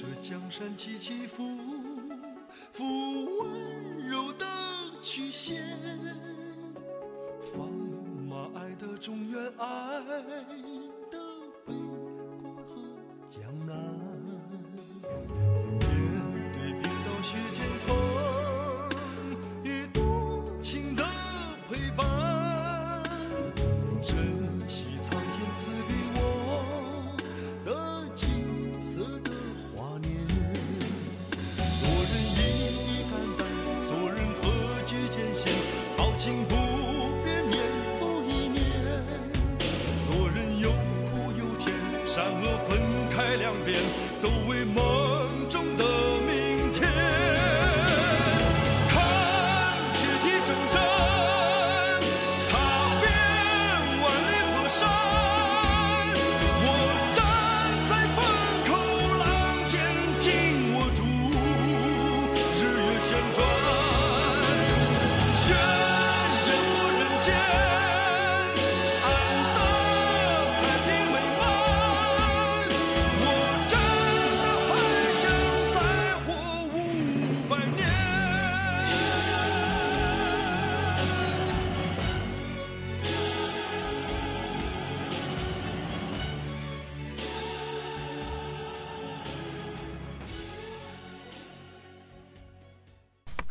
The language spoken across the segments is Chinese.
这江山起起伏伏，温柔的曲线，放马爱的中原，爱的北国和江南。开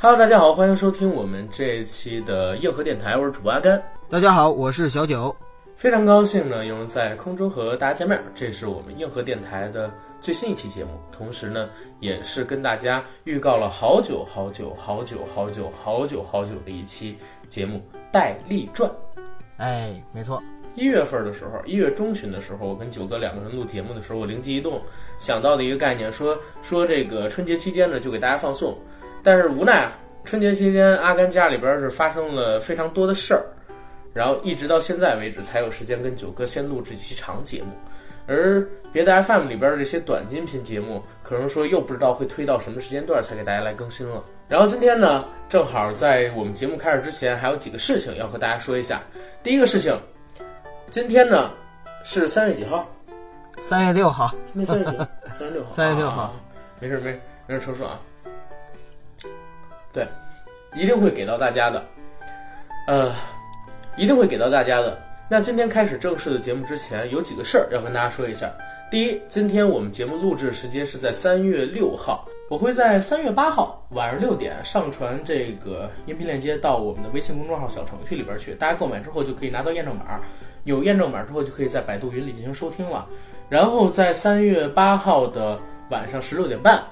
Hello，大家好，欢迎收听我们这一期的硬核电台，我是主播阿甘。大家好，我是小九。非常高兴呢，又能在空中和大家见面。这是我们硬核电台的最新一期节目，同时呢，也是跟大家预告了好久好久好久好久好久好久的一期节目《戴笠传》。哎，没错，一月份的时候，一月中旬的时候，我跟九哥两个人录节目的时候，我灵机一动，想到的一个概念，说说这个春节期间呢，就给大家放送。但是无奈啊，春节期间阿甘家里边是发生了非常多的事儿，然后一直到现在为止才有时间跟九哥先录这期长节目。而别的 FM 里边的这些短音频节目，可能说又不知道会推到什么时间段才给大家来更新了。然后今天呢，正好在我们节目开始之前，还有几个事情要和大家说一下。第一个事情，今天呢是三月几号？三月六号，今天三月几？三月六号。三月六号啊没事没事没事，抽数啊。对，一定会给到大家的，呃，一定会给到大家的。那今天开始正式的节目之前，有几个事儿要跟大家说一下。第一，今天我们节目录制时间是在三月六号，我会在三月八号晚上六点上传这个音频链接到我们的微信公众号小程序里边去，大家购买之后就可以拿到验证码，有验证码之后就可以在百度云里进行收听了。然后在三月八号的晚上十六点半，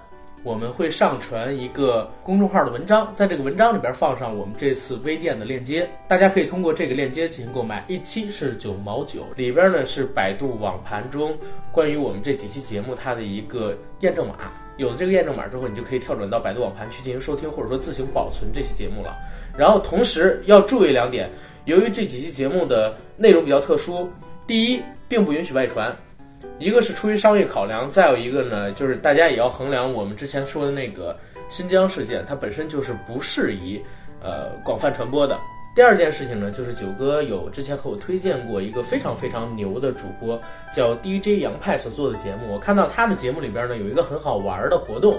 我们会上传一个公众号的文章，在这个文章里边放上我们这次微店的链接，大家可以通过这个链接进行购买，一期是九毛九，里边呢是百度网盘中关于我们这几期节目它的一个验证码。有了这个验证码之后，你就可以跳转到百度网盘去进行收听，或者说自行保存这期节目了。然后同时要注意两点，由于这几期节目的内容比较特殊，第一，并不允许外传。一个是出于商业考量，再有一个呢，就是大家也要衡量我们之前说的那个新疆事件，它本身就是不适宜呃广泛传播的。第二件事情呢，就是九哥有之前和我推荐过一个非常非常牛的主播，叫 DJ 杨派所做的节目。我看到他的节目里边呢有一个很好玩的活动，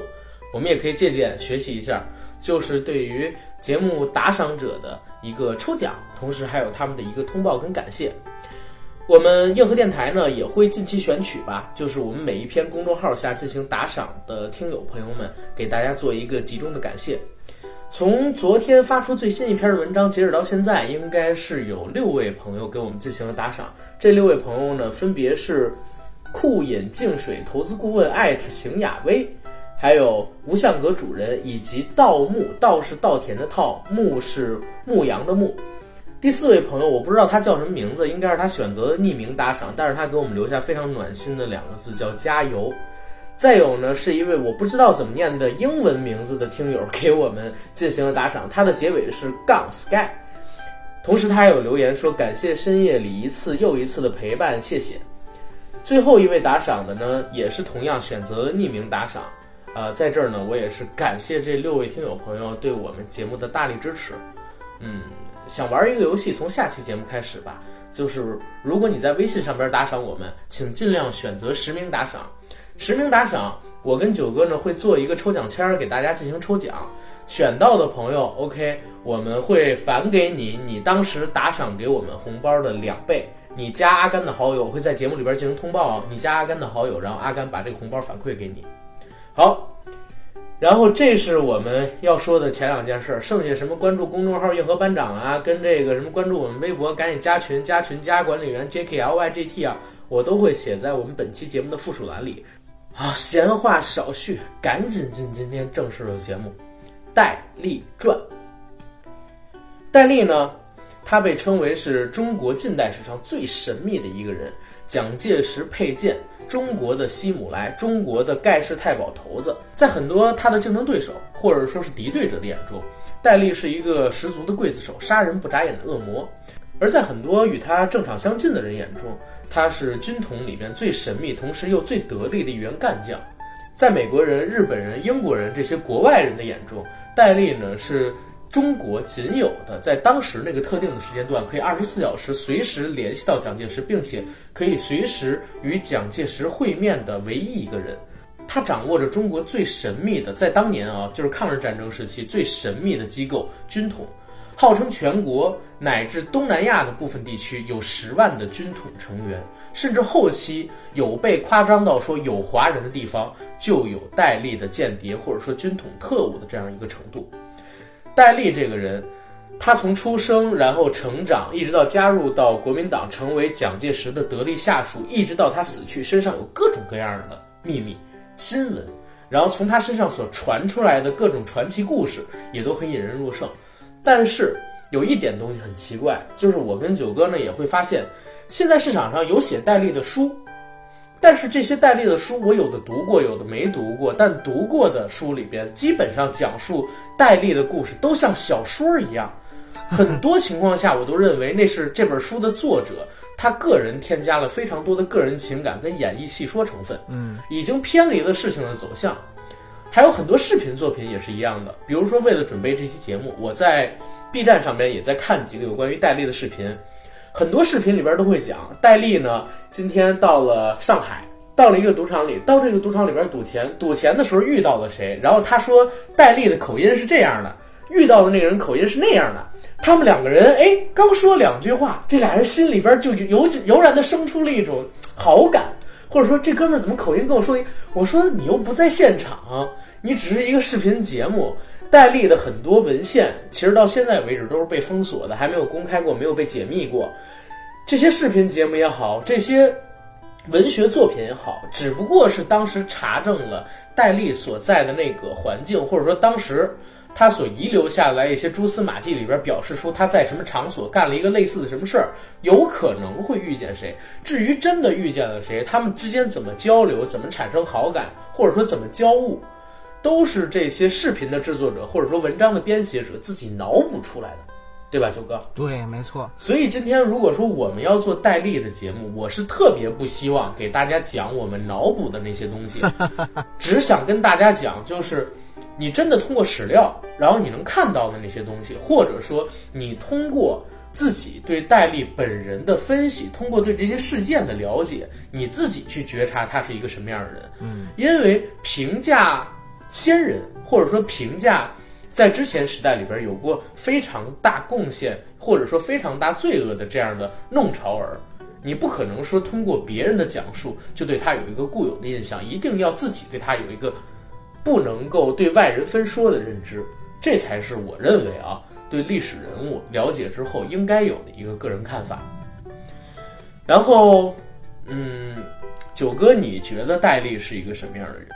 我们也可以借鉴学习一下，就是对于节目打赏者的一个抽奖，同时还有他们的一个通报跟感谢。我们硬核电台呢也会近期选取吧，就是我们每一篇公众号下进行打赏的听友朋友们，给大家做一个集中的感谢。从昨天发出最新一篇的文章，截止到现在，应该是有六位朋友给我们进行了打赏。这六位朋友呢，分别是酷饮净水投资顾问艾特邢雅薇，还有无相阁主人，以及稻木，稻是稻田的稻，牧是牧羊的牧。第四位朋友，我不知道他叫什么名字，应该是他选择的匿名打赏，但是他给我们留下非常暖心的两个字，叫加油。再有呢，是一位我不知道怎么念的英文名字的听友给我们进行了打赏，他的结尾是杠 sky。同时，他还有留言说感谢深夜里一次又一次的陪伴，谢谢。最后一位打赏的呢，也是同样选择了匿名打赏。呃，在这儿呢，我也是感谢这六位听友朋友对我们节目的大力支持。嗯，想玩一个游戏，从下期节目开始吧。就是如果你在微信上边打赏我们，请尽量选择实名打赏。实名打赏，我跟九哥呢会做一个抽奖签儿给大家进行抽奖，选到的朋友，OK，我们会返给你你当时打赏给我们红包的两倍。你加阿甘的好友，会在节目里边进行通报。你加阿甘的好友，然后阿甘把这个红包反馈给你。好，然后这是我们要说的前两件事，剩下什么关注公众号“硬核班长”啊，跟这个什么关注我们微博，赶紧加群，加群加管理员 JKLYGT 啊，我都会写在我们本期节目的附属栏里。啊，闲话少叙，赶紧进今天正式的节目，《戴笠传》。戴笠呢？他被称为是中国近代史上最神秘的一个人，蒋介石佩剑，中国的希姆莱，中国的盖世太保头子。在很多他的竞争对手或者说是敌对者的眼中，戴笠是一个十足的刽子手，杀人不眨眼的恶魔；而在很多与他正场相近的人眼中，他是军统里面最神秘，同时又最得力的一员干将。在美国人、日本人、英国人这些国外人的眼中，戴笠呢是。中国仅有的在当时那个特定的时间段，可以二十四小时随时联系到蒋介石，并且可以随时与蒋介石会面的唯一一个人。他掌握着中国最神秘的，在当年啊，就是抗日战争时期最神秘的机构——军统，号称全国乃至东南亚的部分地区有十万的军统成员，甚至后期有被夸张到说有华人的地方就有戴笠的间谍或者说军统特务的这样一个程度。戴笠这个人，他从出生，然后成长，一直到加入到国民党，成为蒋介石的得力下属，一直到他死去，身上有各种各样的秘密新闻，然后从他身上所传出来的各种传奇故事，也都很引人入胜。但是有一点东西很奇怪，就是我跟九哥呢也会发现，现在市场上有写戴笠的书。但是这些戴笠的书，我有的读过，有的没读过。但读过的书里边，基本上讲述戴笠的故事都像小说一样。很多情况下，我都认为那是这本书的作者他个人添加了非常多的个人情感跟演绎戏说成分，嗯，已经偏离了事情的走向。还有很多视频作品也是一样的，比如说为了准备这期节目，我在 B 站上面也在看几个有关于戴笠的视频。很多视频里边都会讲，戴笠呢今天到了上海，到了一个赌场里，到这个赌场里边赌钱，赌钱的时候遇到了谁？然后他说戴笠的口音是这样的，遇到的那个人口音是那样的。他们两个人哎，刚说两句话，这俩人心里边就油油然的生出了一种好感，或者说这哥们怎么口音跟我说？我说你又不在现场，你只是一个视频节目。戴笠的很多文献，其实到现在为止都是被封锁的，还没有公开过，没有被解密过。这些视频节目也好，这些文学作品也好，只不过是当时查证了戴笠所在的那个环境，或者说当时他所遗留下来一些蛛丝马迹里边，表示出他在什么场所干了一个类似的什么事儿，有可能会遇见谁。至于真的遇见了谁，他们之间怎么交流，怎么产生好感，或者说怎么交物。都是这些视频的制作者或者说文章的编写者自己脑补出来的，对吧，九哥？对，没错。所以今天如果说我们要做戴笠的节目，我是特别不希望给大家讲我们脑补的那些东西，只想跟大家讲，就是你真的通过史料，然后你能看到的那些东西，或者说你通过自己对戴笠本人的分析，通过对这些事件的了解，你自己去觉察他是一个什么样的人。嗯，因为评价。先人或者说评价，在之前时代里边有过非常大贡献或者说非常大罪恶的这样的弄潮儿，你不可能说通过别人的讲述就对他有一个固有的印象，一定要自己对他有一个不能够对外人分说的认知，这才是我认为啊对历史人物了解之后应该有的一个个人看法。然后，嗯，九哥，你觉得戴笠是一个什么样的人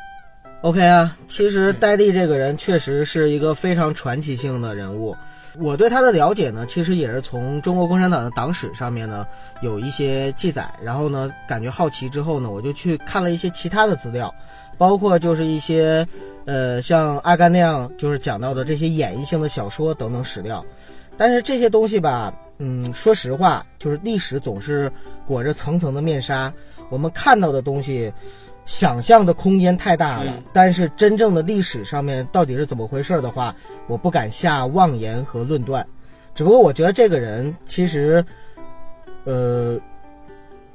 ？OK 啊，其实戴笠这个人确实是一个非常传奇性的人物。我对他的了解呢，其实也是从中国共产党的党史上面呢有一些记载，然后呢感觉好奇之后呢，我就去看了一些其他的资料，包括就是一些呃像阿甘那样就是讲到的这些演绎性的小说等等史料。但是这些东西吧，嗯，说实话，就是历史总是裹着层层的面纱，我们看到的东西。想象的空间太大了，但是真正的历史上面到底是怎么回事的话，我不敢下妄言和论断。只不过我觉得这个人其实，呃，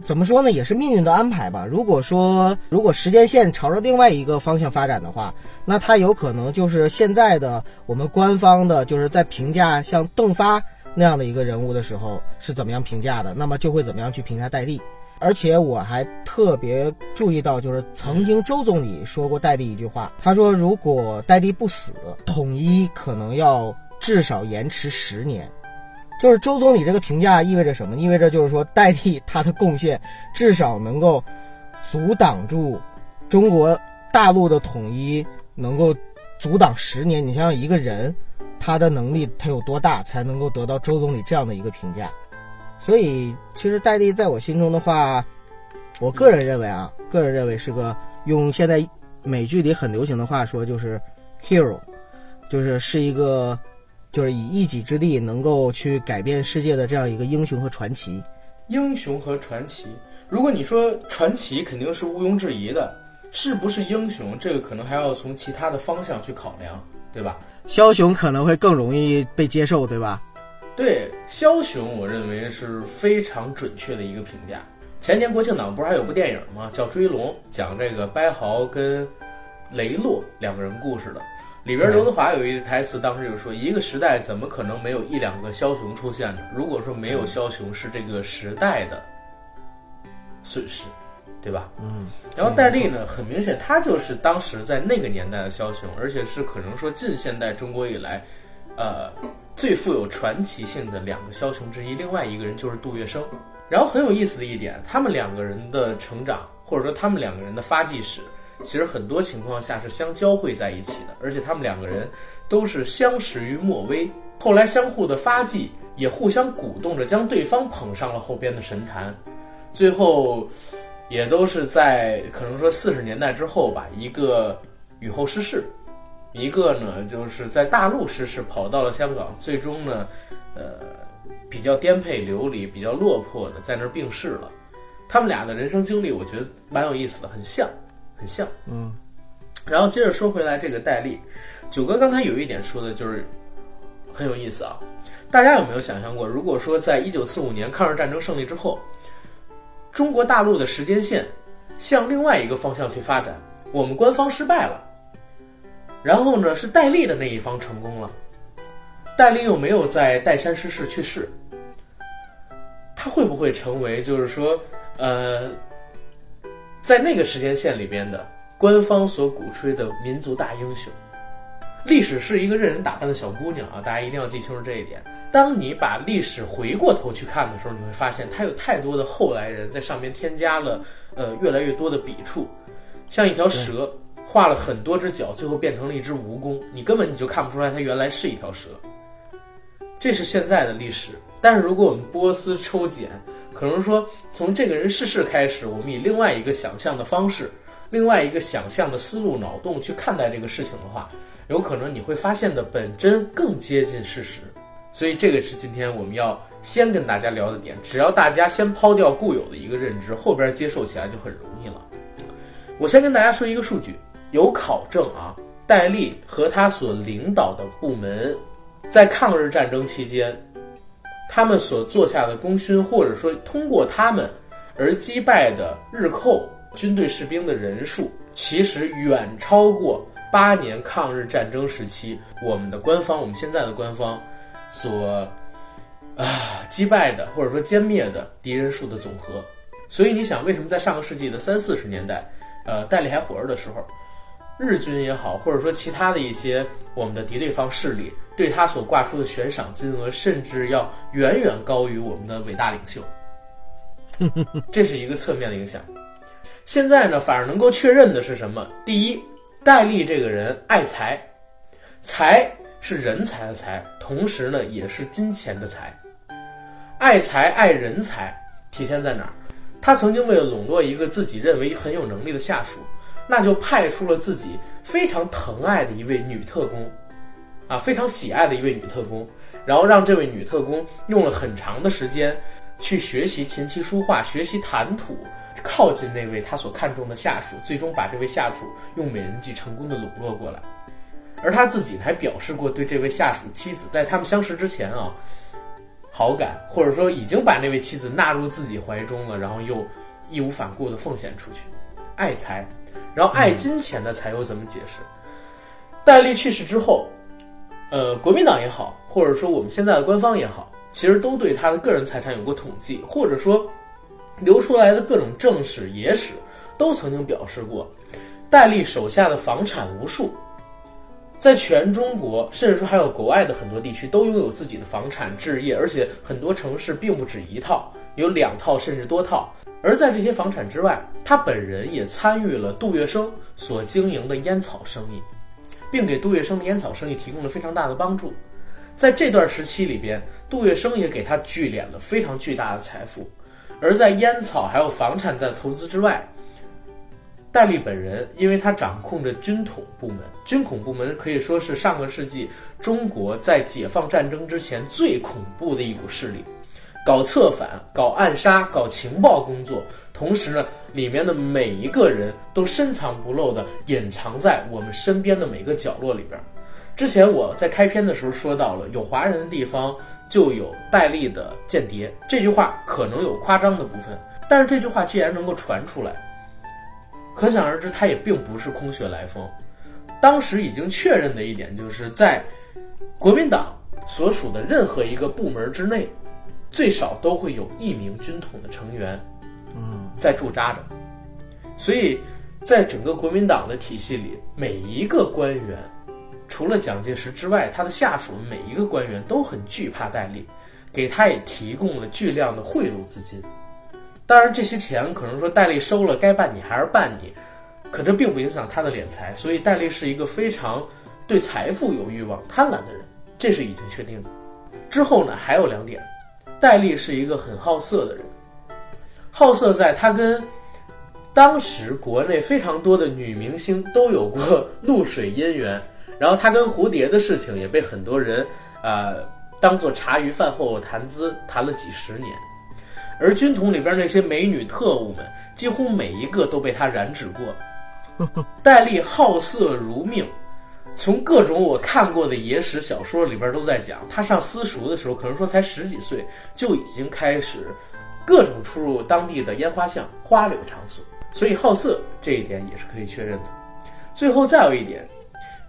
怎么说呢，也是命运的安排吧。如果说如果时间线朝着另外一个方向发展的话，那他有可能就是现在的我们官方的，就是在评价像邓发那样的一个人物的时候是怎么样评价的，那么就会怎么样去评价戴笠。而且我还特别注意到，就是曾经周总理说过戴笠一句话，他说如果戴笠不死，统一可能要至少延迟十年。就是周总理这个评价意味着什么？意味着就是说，代替他的贡献，至少能够阻挡住中国大陆的统一，能够阻挡十年。你想想，一个人他的能力他有多大，才能够得到周总理这样的一个评价？所以，其实戴笠在我心中的话，我个人认为啊，个人认为是个用现在美剧里很流行的话说，就是 hero，就是是一个。就是以一己之力能够去改变世界的这样一个英雄和传奇，英雄和传奇。如果你说传奇，肯定是毋庸置疑的。是不是英雄，这个可能还要从其他的方向去考量，对吧？枭雄可能会更容易被接受，对吧？对，枭雄，我认为是非常准确的一个评价。前年国庆档不是还有部电影吗？叫《追龙》，讲这个白豪跟雷洛两个人故事的。里边刘德华有一句台词，当时就说：“一个时代怎么可能没有一两个枭雄出现呢？如果说没有枭雄，是这个时代的损失，对吧？”嗯。然后戴笠呢，很明显他就是当时在那个年代的枭雄，而且是可能说近现代中国以来，呃，最富有传奇性的两个枭雄之一。另外一个人就是杜月笙。然后很有意思的一点，他们两个人的成长，或者说他们两个人的发迹史。其实很多情况下是相交汇在一起的，而且他们两个人都是相识于莫微，后来相互的发迹，也互相鼓动着将对方捧上了后边的神坛，最后也都是在可能说四十年代之后吧，一个雨后失事，一个呢就是在大陆失事，跑到了香港，最终呢，呃，比较颠沛流离，比较落魄的在那儿病逝了。他们俩的人生经历，我觉得蛮有意思的，很像。很像，嗯，然后接着说回来，这个戴笠，九哥刚才有一点说的就是很有意思啊。大家有没有想象过，如果说在一九四五年抗日战争胜利之后，中国大陆的时间线向另外一个方向去发展，我们官方失败了，然后呢是戴笠的那一方成功了，戴笠又没有在岱山失事去世，他会不会成为就是说呃？在那个时间线里边的官方所鼓吹的民族大英雄，历史是一个任人打扮的小姑娘啊！大家一定要记清楚这一点。当你把历史回过头去看的时候，你会发现它有太多的后来人在上面添加了呃越来越多的笔触，像一条蛇画了很多只脚，最后变成了一只蜈蚣，你根本你就看不出来它原来是一条蛇。这是现在的历史，但是如果我们波斯抽检。可能说，从这个人逝世开始，我们以另外一个想象的方式，另外一个想象的思路、脑洞去看待这个事情的话，有可能你会发现的本真更接近事实。所以，这个是今天我们要先跟大家聊的点。只要大家先抛掉固有的一个认知，后边接受起来就很容易了。我先跟大家说一个数据，有考证啊，戴笠和他所领导的部门，在抗日战争期间。他们所做下的功勋，或者说通过他们而击败的日寇军队士兵的人数，其实远超过八年抗日战争时期我们的官方，我们现在的官方所啊击败的或者说歼灭的敌人数的总和。所以你想，为什么在上个世纪的三四十年代，呃，戴笠还活着的时候，日军也好，或者说其他的一些我们的敌对方势力？对他所挂出的悬赏金额，甚至要远远高于我们的伟大领袖，这是一个侧面的影响。现在呢，反而能够确认的是什么？第一，戴笠这个人爱财，财是人才的财，同时呢，也是金钱的财。爱财爱人才体现在哪儿？他曾经为了笼络一个自己认为很有能力的下属，那就派出了自己非常疼爱的一位女特工。啊，非常喜爱的一位女特工，然后让这位女特工用了很长的时间去学习琴棋书画，学习谈吐，靠近那位他所看重的下属，最终把这位下属用美人计成功的笼络过来。而他自己还表示过对这位下属妻子，在他们相识之前啊，好感，或者说已经把那位妻子纳入自己怀中了，然后又义无反顾地奉献出去，爱财，然后爱金钱的才有怎么解释？戴笠去世之后，呃，国民党也好，或者说我们现在的官方也好，其实都对他的个人财产有过统计，或者说流出来的各种正史、野史都曾经表示过，戴笠手下的房产无数。在全中国，甚至说还有国外的很多地区，都拥有自己的房产置业，而且很多城市并不止一套，有两套甚至多套。而在这些房产之外，他本人也参与了杜月笙所经营的烟草生意，并给杜月笙的烟草生意提供了非常大的帮助。在这段时期里边，杜月笙也给他聚敛了非常巨大的财富。而在烟草还有房产的投资之外，戴笠本人，因为他掌控着军统部门，军统部门可以说是上个世纪中国在解放战争之前最恐怖的一股势力，搞策反、搞暗杀、搞情报工作，同时呢，里面的每一个人都深藏不露的隐藏在我们身边的每个角落里边。之前我在开篇的时候说到了，有华人的地方就有戴笠的间谍，这句话可能有夸张的部分，但是这句话既然能够传出来。可想而知，他也并不是空穴来风。当时已经确认的一点，就是在国民党所属的任何一个部门之内，最少都会有一名军统的成员，嗯，在驻扎着。所以，在整个国民党的体系里，每一个官员，除了蒋介石之外，他的下属每一个官员都很惧怕戴笠，给他也提供了巨量的贿赂资金。当然，这些钱可能说戴笠收了，该办你还是办你，可这并不影响他的敛财。所以，戴笠是一个非常对财富有欲望、贪婪的人，这是已经确定的。之后呢，还有两点，戴笠是一个很好色的人，好色在他跟当时国内非常多的女明星都有过露水姻缘，然后他跟蝴蝶的事情也被很多人呃当做茶余饭后谈资谈了几十年。而军统里边那些美女特务们，几乎每一个都被他染指过。戴笠好色如命，从各种我看过的野史小说里边都在讲，他上私塾的时候，可能说才十几岁，就已经开始各种出入当地的烟花巷、花柳场所，所以好色这一点也是可以确认的。最后再有一点，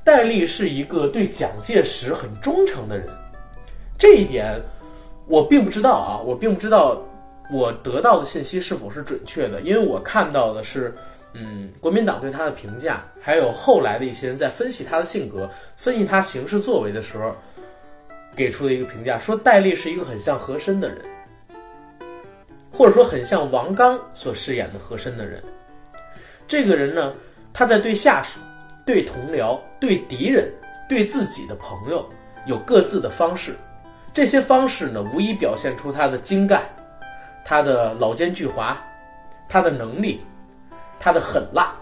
戴笠是一个对蒋介石很忠诚的人，这一点我并不知道啊，我并不知道。我得到的信息是否是准确的？因为我看到的是，嗯，国民党对他的评价，还有后来的一些人在分析他的性格、分析他行事作为的时候，给出的一个评价，说戴笠是一个很像和珅的人，或者说很像王刚所饰演的和珅的人。这个人呢，他在对下属、对同僚、对敌人、对自己的朋友有各自的方式，这些方式呢，无疑表现出他的精干。他的老奸巨猾，他的能力，他的狠辣，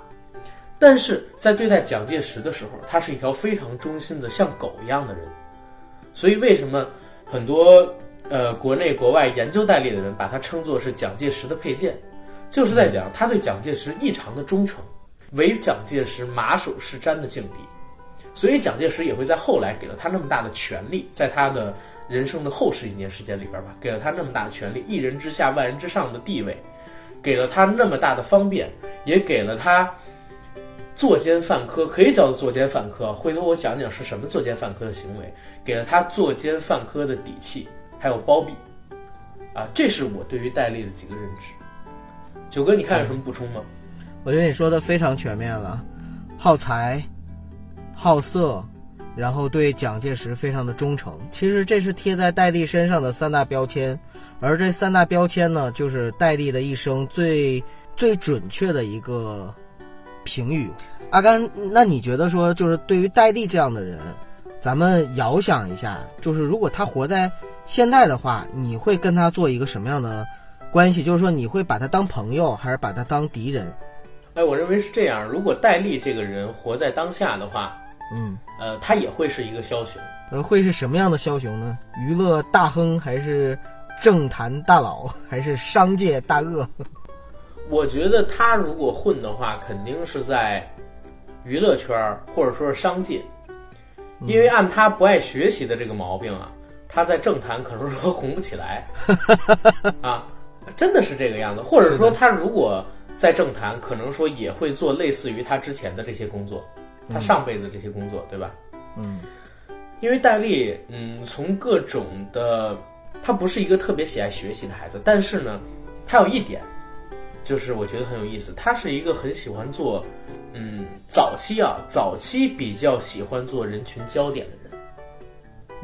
但是在对待蒋介石的时候，他是一条非常忠心的像狗一样的人。所以为什么很多呃国内国外研究戴笠的人把他称作是蒋介石的配剑，就是在讲他对蒋介石异常的忠诚，唯蒋介石马首是瞻的境地。所以蒋介石也会在后来给了他那么大的权力，在他的。人生的后十几年时间里边吧，给了他那么大的权利，一人之下万人之上的地位，给了他那么大的方便，也给了他作奸犯科，可以叫做作奸犯科。回头我讲讲是什么作奸犯科的行为，给了他作奸犯科的底气，还有包庇。啊，这是我对于戴笠的几个认知。九哥，你看有什么补充吗？我觉得你说的非常全面了，好财，好色。然后对蒋介石非常的忠诚，其实这是贴在戴笠身上的三大标签，而这三大标签呢，就是戴笠的一生最最准确的一个评语。阿甘，那你觉得说，就是对于戴笠这样的人，咱们遥想一下，就是如果他活在现代的话，你会跟他做一个什么样的关系？就是说，你会把他当朋友，还是把他当敌人？哎，我认为是这样。如果戴笠这个人活在当下的话。嗯，呃，他也会是一个枭雄，呃，会是什么样的枭雄呢？娱乐大亨，还是政坛大佬，还是商界大鳄？我觉得他如果混的话，肯定是在娱乐圈或者说是商界，因为按他不爱学习的这个毛病啊，他在政坛可能说红不起来。啊，真的是这个样子。或者说他如果在政坛，可能说也会做类似于他之前的这些工作，他上辈子这些工作，对吧？嗯因为戴笠，嗯，从各种的，他不是一个特别喜爱学习的孩子，但是呢，他有一点，就是我觉得很有意思，他是一个很喜欢做，嗯，早期啊，早期比较喜欢做人群焦点的人。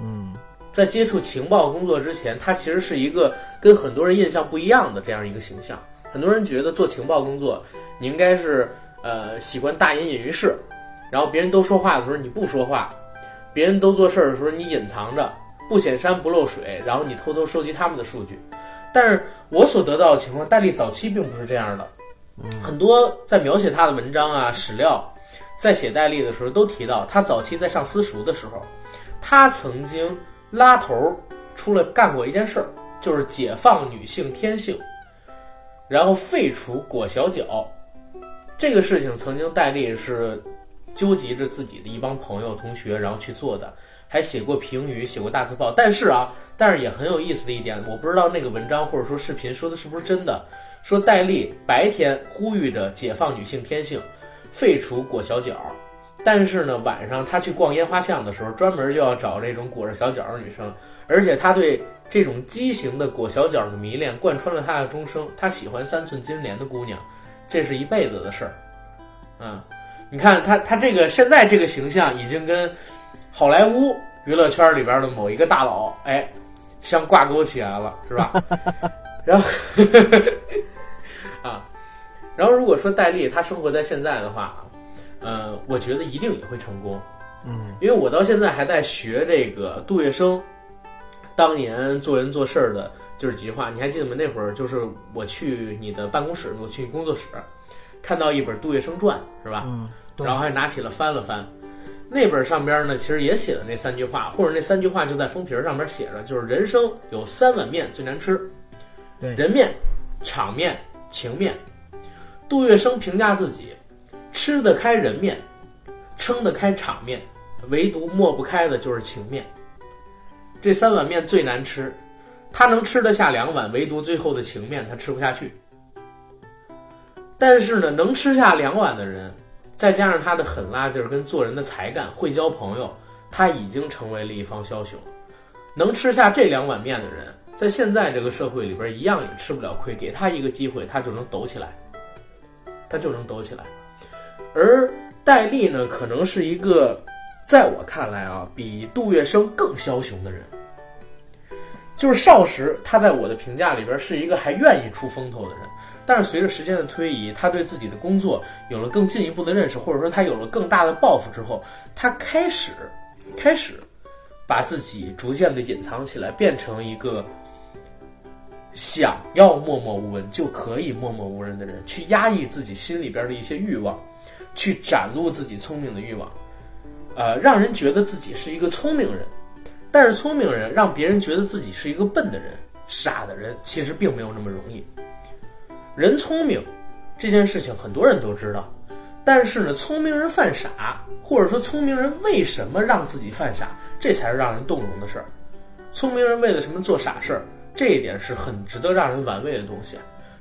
嗯在接触情报工作之前，他其实是一个跟很多人印象不一样的这样一个形象。很多人觉得做情报工作，你应该是呃喜欢大隐隐于市，然后别人都说话的时候你不说话，别人都做事儿的时候你隐藏着，不显山不漏水，然后你偷偷收集他们的数据。但是我所得到的情况，戴笠早期并不是这样的。很多在描写他的文章啊、史料，在写戴笠的时候都提到，他早期在上私塾的时候，他曾经拉头儿出来干过一件事儿，就是解放女性天性，然后废除裹小脚。这个事情曾经戴笠是纠集着自己的一帮朋友同学，然后去做的，还写过评语，写过大字报。但是啊，但是也很有意思的一点，我不知道那个文章或者说视频说的是不是真的。说戴笠白天呼吁着解放女性天性，废除裹小脚，但是呢，晚上他去逛烟花巷的时候，专门就要找这种裹着小脚的女生，而且他对这种畸形的裹小脚的迷恋贯穿了他的终生。他喜欢三寸金莲的姑娘，这是一辈子的事儿。嗯，你看他他这个现在这个形象已经跟好莱坞娱乐圈里边的某一个大佬哎相挂钩起来了，是吧？然后啊，然后如果说戴笠他生活在现在的话，呃，我觉得一定也会成功。嗯因为我到现在还在学这个杜月笙当年做人做事儿的就是几句话，你还记得吗？那会儿就是我去你的办公室，我去你工作室，看到一本《杜月笙传》，是吧？嗯，对然后还拿起了翻了翻。那本上边呢，其实也写了那三句话，或者那三句话就在封皮儿上面写着，就是人生有三碗面最难吃，对人面、场面、情面。杜月笙评价自己，吃得开人面，撑得开场面，唯独抹不开的就是情面。这三碗面最难吃，他能吃得下两碗，唯独最后的情面他吃不下去。但是呢，能吃下两碗的人，再加上他的狠辣劲儿跟做人的才干，会交朋友，他已经成为了一方枭雄。能吃下这两碗面的人，在现在这个社会里边一样也吃不了亏，给他一个机会，他就能抖起来，他就能抖起来。而戴笠呢，可能是一个在我看来啊，比杜月笙更枭雄的人。就是少时，他在我的评价里边是一个还愿意出风头的人，但是随着时间的推移，他对自己的工作有了更进一步的认识，或者说他有了更大的抱负之后，他开始开始把自己逐渐的隐藏起来，变成一个想要默默无闻就可以默默无闻的人，去压抑自己心里边的一些欲望，去展露自己聪明的欲望，呃，让人觉得自己是一个聪明人。但是聪明人让别人觉得自己是一个笨的人、傻的人，其实并没有那么容易。人聪明这件事情很多人都知道，但是呢，聪明人犯傻，或者说聪明人为什么让自己犯傻，这才是让人动容的事儿。聪明人为了什么做傻事儿，这一点是很值得让人玩味的东西。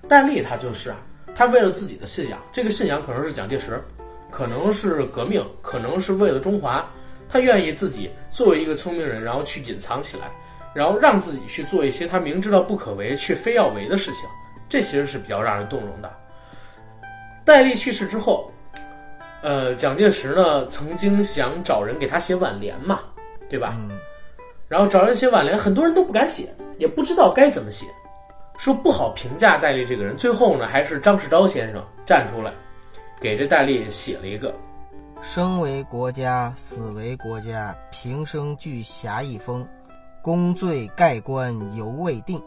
戴笠他就是啊，他为了自己的信仰，这个信仰可能是蒋介石，可能是革命，可能是为了中华。他愿意自己作为一个聪明人，然后去隐藏起来，然后让自己去做一些他明知道不可为却非要为的事情，这其实是比较让人动容的。戴笠去世之后，呃，蒋介石呢曾经想找人给他写挽联嘛，对吧？嗯然后找人写挽联，很多人都不敢写，也不知道该怎么写，说不好评价戴笠这个人。最后呢，还是张世钊先生站出来，给这戴笠写了一个生为国家，死为国家，平生具侠义风，功罪盖棺犹未定。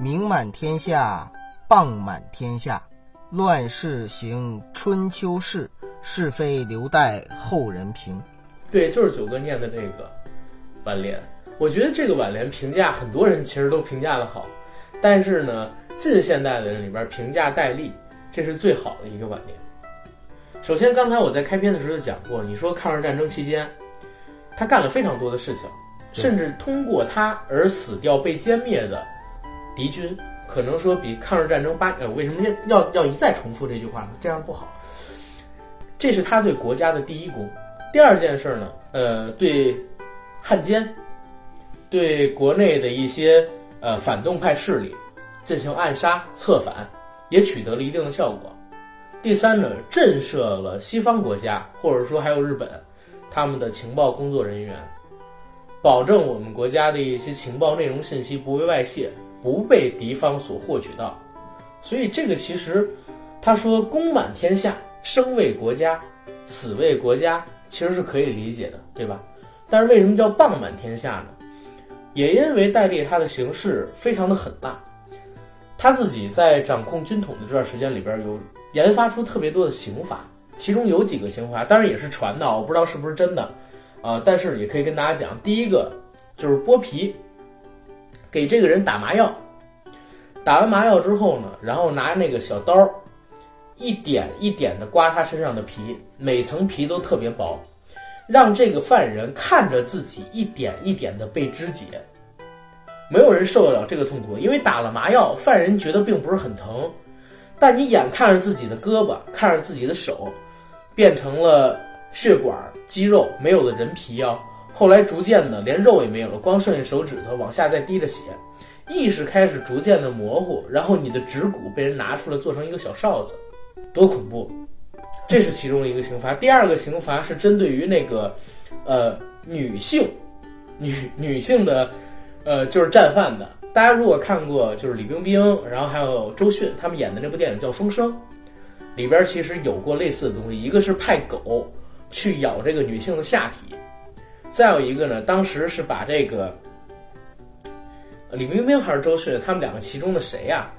名满天下，谤满天下，乱世行春秋事，是非留待后人评。对，就是九哥念的这个挽联。我觉得这个挽联评价很多人其实都评价的好，但是呢，近现代的人里边评价戴笠，这是最好的一个挽联。首先，刚才我在开篇的时候就讲过，你说抗日战争期间，他干了非常多的事情，甚至通过他而死掉、被歼灭的敌军，可能说比抗日战争八呃，为什么要要要一再重复这句话呢？这样不好。这是他对国家的第一功。第二件事呢，呃，对汉奸，对国内的一些呃反动派势力进行暗杀策反，也取得了一定的效果。第三呢，震慑了西方国家，或者说还有日本，他们的情报工作人员，保证我们国家的一些情报内容信息不会外泄，不被敌方所获取到。所以这个其实，他说功满天下，生为国家，死为国家，其实是可以理解的，对吧？但是为什么叫棒满天下呢？也因为戴笠他的行事非常的狠辣，他自己在掌控军统的这段时间里边有。研发出特别多的刑法，其中有几个刑罚，当然也是传的，我不知道是不是真的，啊，但是也可以跟大家讲，第一个就是剥皮，给这个人打麻药，打完麻药之后呢，然后拿那个小刀，一点一点的刮他身上的皮，每层皮都特别薄，让这个犯人看着自己一点一点的被肢解，没有人受得了这个痛苦，因为打了麻药，犯人觉得并不是很疼。但你眼看着自己的胳膊，看着自己的手，变成了血管、肌肉，没有了人皮啊！后来逐渐的连肉也没有了，光剩下手指头，往下再滴着血，意识开始逐渐的模糊，然后你的指骨被人拿出来做成一个小哨子，多恐怖！这是其中一个刑罚。第二个刑罚是针对于那个，呃，女性，女女性的，呃，就是战犯的。大家如果看过就是李冰冰，然后还有周迅他们演的那部电影叫《风声》，里边其实有过类似的东西，一个是派狗去咬这个女性的下体，再有一个呢，当时是把这个李冰冰还是周迅，他们两个其中的谁呀，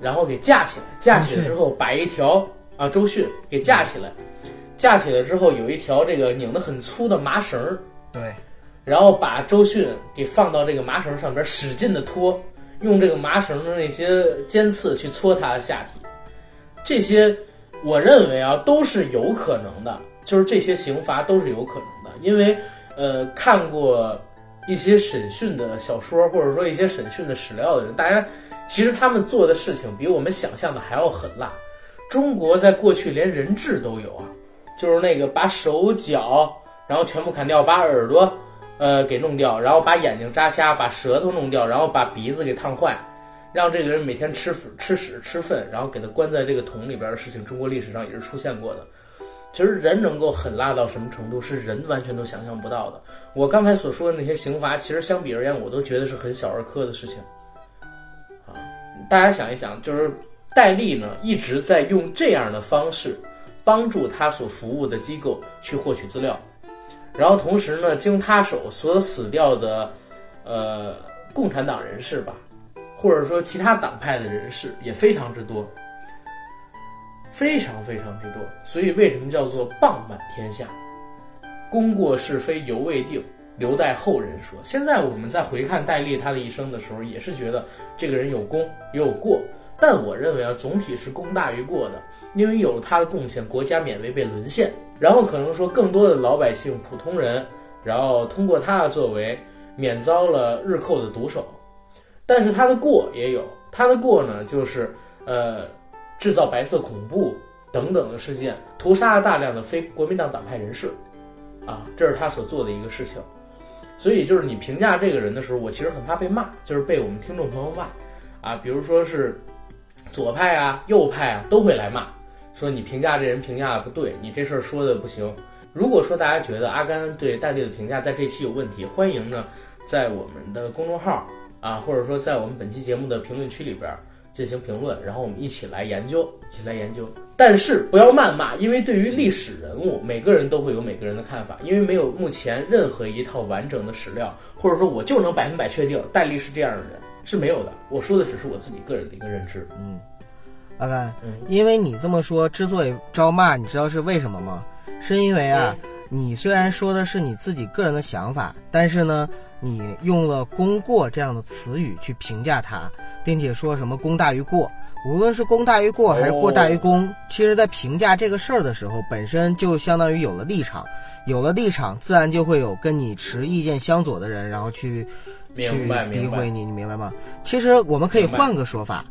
然后给架起来，架起来之后把一条啊周迅给架起来，架起来之后有一条这个拧得很粗的麻绳儿，对。然后把周迅给放到这个麻绳上边，使劲的拖，用这个麻绳的那些尖刺去搓他的下体，这些我认为啊都是有可能的，就是这些刑罚都是有可能的，因为呃看过一些审讯的小说或者说一些审讯的史料的人，大家其实他们做的事情比我们想象的还要狠辣。中国在过去连人质都有啊，就是那个把手脚然后全部砍掉，把耳朵。呃，给弄掉，然后把眼睛扎瞎，把舌头弄掉，然后把鼻子给烫坏，让这个人每天吃吃屎吃粪，然后给他关在这个桶里边的事情，中国历史上也是出现过的。其实人能够狠辣到什么程度，是人完全都想象不到的。我刚才所说的那些刑罚，其实相比而言，我都觉得是很小儿科的事情。啊，大家想一想，就是戴笠呢一直在用这样的方式，帮助他所服务的机构去获取资料。然后同时呢，经他手所死掉的，呃，共产党人士吧，或者说其他党派的人士也非常之多，非常非常之多。所以为什么叫做棒满天下？功过是非犹未定，留待后人说。现在我们在回看戴笠他的一生的时候，也是觉得这个人有功也有过，但我认为啊，总体是功大于过的，因为有了他的贡献，国家免为被沦陷。然后可能说更多的老百姓、普通人，然后通过他的作为，免遭了日寇的毒手。但是他的过也有，他的过呢，就是呃，制造白色恐怖等等的事件，屠杀了大量的非国民党党派人士，啊，这是他所做的一个事情。所以就是你评价这个人的时候，我其实很怕被骂，就是被我们听众朋友骂，啊，比如说是左派啊、右派啊，都会来骂。说你评价这人评价的不对，你这事儿说的不行。如果说大家觉得阿甘对戴笠的评价在这期有问题，欢迎呢在我们的公众号啊，或者说在我们本期节目的评论区里边进行评论，然后我们一起来研究，一起来研究。但是不要谩骂，因为对于历史人物，每个人都会有每个人的看法，因为没有目前任何一套完整的史料，或者说我就能百分百确定戴笠是这样的人是没有的。我说的只是我自己个人的一个认知，嗯。阿甘，因为你这么说，之所以招骂，你知道是为什么吗？是因为啊，你虽然说的是你自己个人的想法，但是呢，你用了“功过”这样的词语去评价他，并且说什么“功大于过”，无论是功大于过还是过大于哦功，其实在评价这个事儿的时候，本身就相当于有了立场，有了立场，自然就会有跟你持意见相左的人，然后去去诋毁你，你明白吗？其实我们可以换个说法，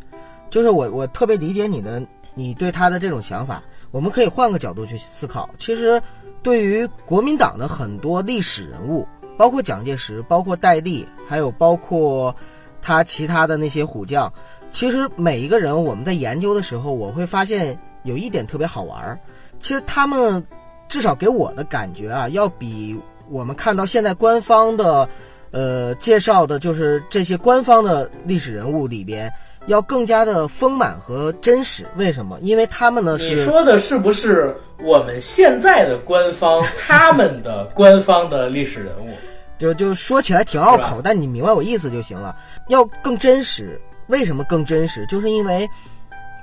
就是我我特别理解你的你对他的这种想法，我们可以换个角度去思考。其实对于国民党的很多历史人物，包括蒋介石，包括戴笠，还有包括他其他的那些虎将，其实每一个人我们在研究的时候，我会发现有一点特别好玩儿。其实他们至少给我的感觉啊，要比我们看到现在官方的呃介绍的，就是这些官方的历史人物里边，要更加的丰满和真实。为什么？因为他们呢你说的是不是我们现在的官方 他们的官方的历史人物？就就说起来挺拗口，但你明白我意思就行了。要更真实，为什么更真实？就是因为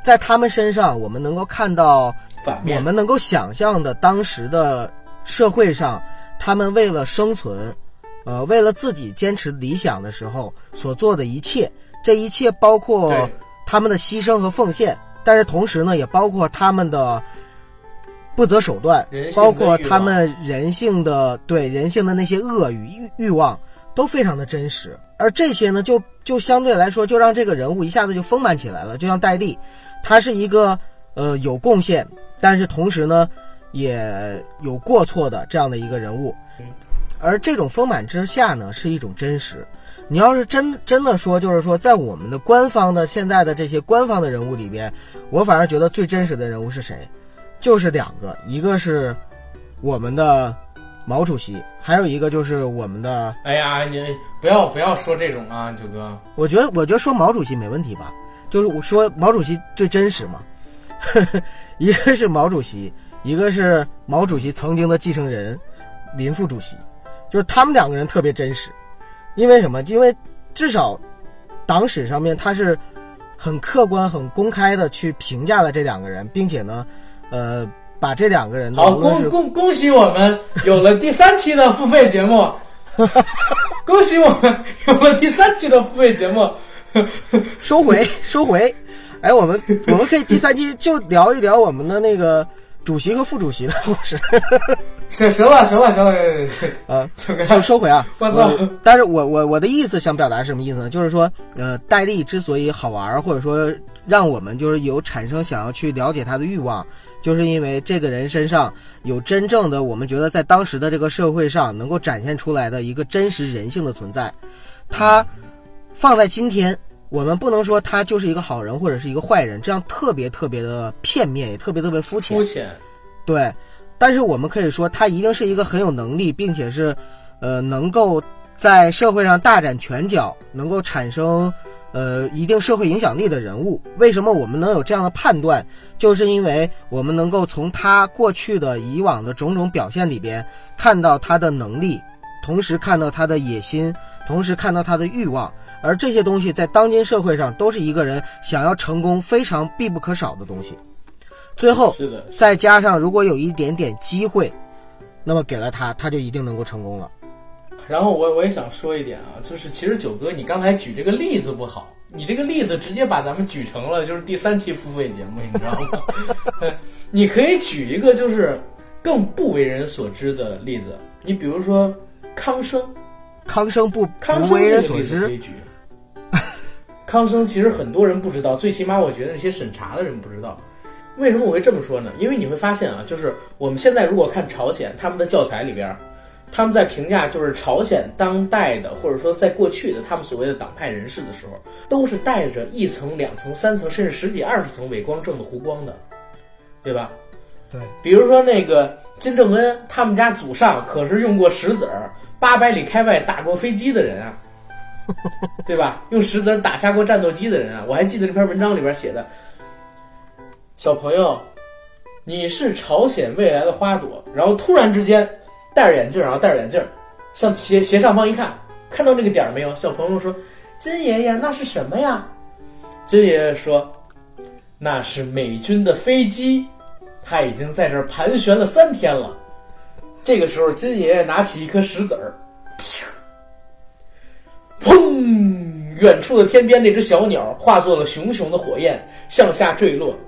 在他们身上，我们能够看到我反面们能够想象的当时的社会上，他们为了生存，呃，为了自己坚持理想的时候所做的一切，这一切包括他们的牺牲和奉献，但是同时呢，也包括他们的不择手段包括他们人性的对人性的那些恶与欲欲望，都非常的真实。而这些呢，就就相对来说，就让这个人物一下子就丰满起来了。就像戴笠，他是一个呃有贡献，但是同时呢也有过错的这样的一个人物嗯。而这种丰满之下呢，是一种真实。你要是真真的说，就是说，在我们的官方的现在的这些官方的人物里边，我反而觉得最真实的人物是谁？就是两个，一个是我们的毛主席，还有一个就是我们的，哎呀，你不要不要说这种啊，九哥。我觉得我觉得说毛主席没问题吧，就是我说毛主席最真实嘛，一个是毛主席，一个是毛主席曾经的继承人林副主席，就是他们两个人特别真实，因为什么？因为至少党史上面他是很客观、很公开的去评价了这两个人，并且呢，呃，把这两个人呢，好，恭恭恭喜我们有了第三期的付费节目，恭喜我们有了第三期的付费节目。收回收回。哎，我们我们可以第三期就聊一聊我们的那个主席和副主席的故事。行行了行了行了，呃，九哥，收 收回啊！我操但是我我我的意思想表达是什么意思呢？就是说，呃，戴笠之所以好玩儿，或者说让我们就是有产生想要去了解他的欲望，就是因为这个人身上有真正的我们觉得在当时的这个社会上能够展现出来的一个真实人性的存在。他放在今天，我们不能说他就是一个好人或者是一个坏人，这样特别特别的片面，也特别特别肤浅肤。浅，对，但是我们可以说，他一定是一个很有能力，并且是，呃，能够在社会上大展拳脚，能够产生呃一定社会影响力的人物。为什么我们能有这样的判断？就是因为我们能够从他过去的以往的种种表现里边看到他的能力，同时看到他的野心，同时看到他的欲望。而这些东西在当今社会上都是一个人想要成功非常必不可少的东西。最后，是的，再加上如果有一点点机会，那么给了他，他就一定能够成功了。然后我我也想说一点啊，就是其实九哥你刚才举这个例子不好，你这个例子直接把咱们举成了就是第三期付费节目，你知道吗？你可以举一个就是更不为人所知的例子，你比如说康生，康生不康生不为人所知，康生其实很多人不知道，最起码我觉得那些审查的人不知道。为什么我会这么说呢？因为你会发现啊，就是我们现在如果看朝鲜他们的教材里边，他们在评价就是朝鲜当代的或者说在过去的他们所谓的党派人士的时候，都是带着一层、两层、三层，甚至十几、二十层伪光正的弧光的，对吧？对，比如说那个金正恩，他们家祖上可是用过石子儿八百里开外打过飞机的人啊，对吧？用石子儿打下过战斗机的人啊，我还记得这篇文章里边写的，小朋友，你是朝鲜未来的花朵。然后突然之间戴着眼镜，然后戴着眼镜，向斜斜上方一看，看到这个点儿没有？小朋友说：“金爷爷，那是什么呀？”金爷爷说：“那是美军的飞机。”他已经在这儿盘旋了三天了。这个时候，金爷爷拿起一颗石子儿，砰，远处的天边那只小鸟化作了熊熊的火焰向下坠落。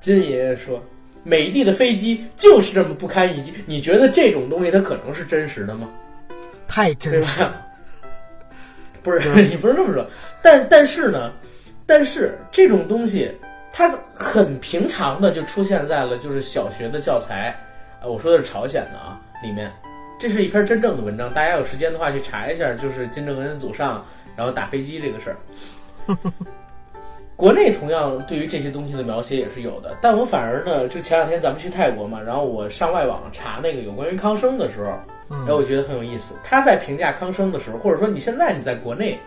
金爷爷说：“美帝的飞机就是这么不堪一击。你觉得这种东西它可能是真实的吗？太真实，了？不是，你不是这么说，但但是呢，但是这种东西它很平常的就出现在了就是小学的教材，呃，我说的是朝鲜的啊里面，这是一篇真正的文章，大家有时间的话去查一下，就是金正恩祖上然后打飞机这个事儿。国内同样对于这些东西的描写也是有的，但我反而呢，就前两天咱们去泰国嘛，然后我上外网查那个有关于康生的时候，嗯哎，我觉得很有意思。他在评价康生的时候，或者说你现在你在国内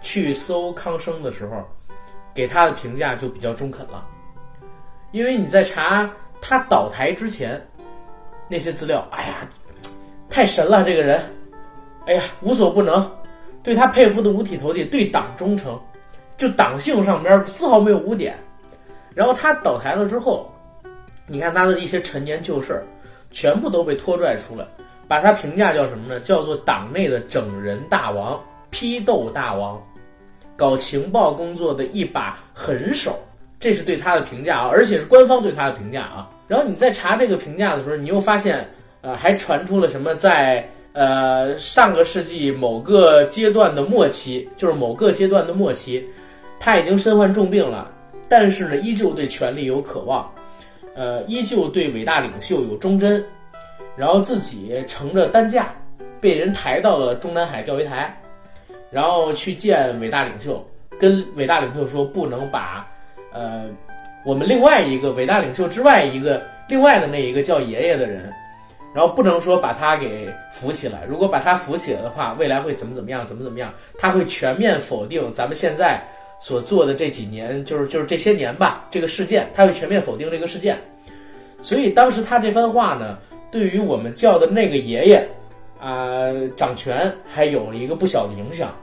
去搜康生的时候，给他的评价就比较中肯了，因为你在查他倒台之前那些资料，哎呀，太神了这个人，哎呀无所不能，对他佩服的五体投地，对党忠诚，就党性上边丝毫没有污点。然后他倒台了之后，你看他的一些陈年旧事儿，全部都被拖拽出来。把他评价叫什么呢？叫做党内的整人大王、批斗大王，搞情报工作的一把狠手，这是对他的评价啊，而且是官方对他的评价啊。然后你在查这个评价的时候，你又发现，呃，还传出了什么在呃上个世纪某个阶段的末期，就是某个阶段的末期，他已经身患重病了，但是呢，依旧对权力有渴望，呃，依旧对伟大领袖有忠贞。然后自己乘着担架，被人抬到了中南海钓鱼台，然后去见伟大领袖，跟伟大领袖说不能把，呃，我们另外一个伟大领袖之外一个另外的那一个叫爷爷的人，然后不能说把他给扶起来，如果把他扶起来的话，未来会怎么怎么样，怎么怎么样，他会全面否定咱们现在所做的这几年，就是就是这些年吧，这个事件，他会全面否定这个事件，所以当时他这番话呢。对于我们叫的那个爷爷，啊、掌权还有了一个不小的影响，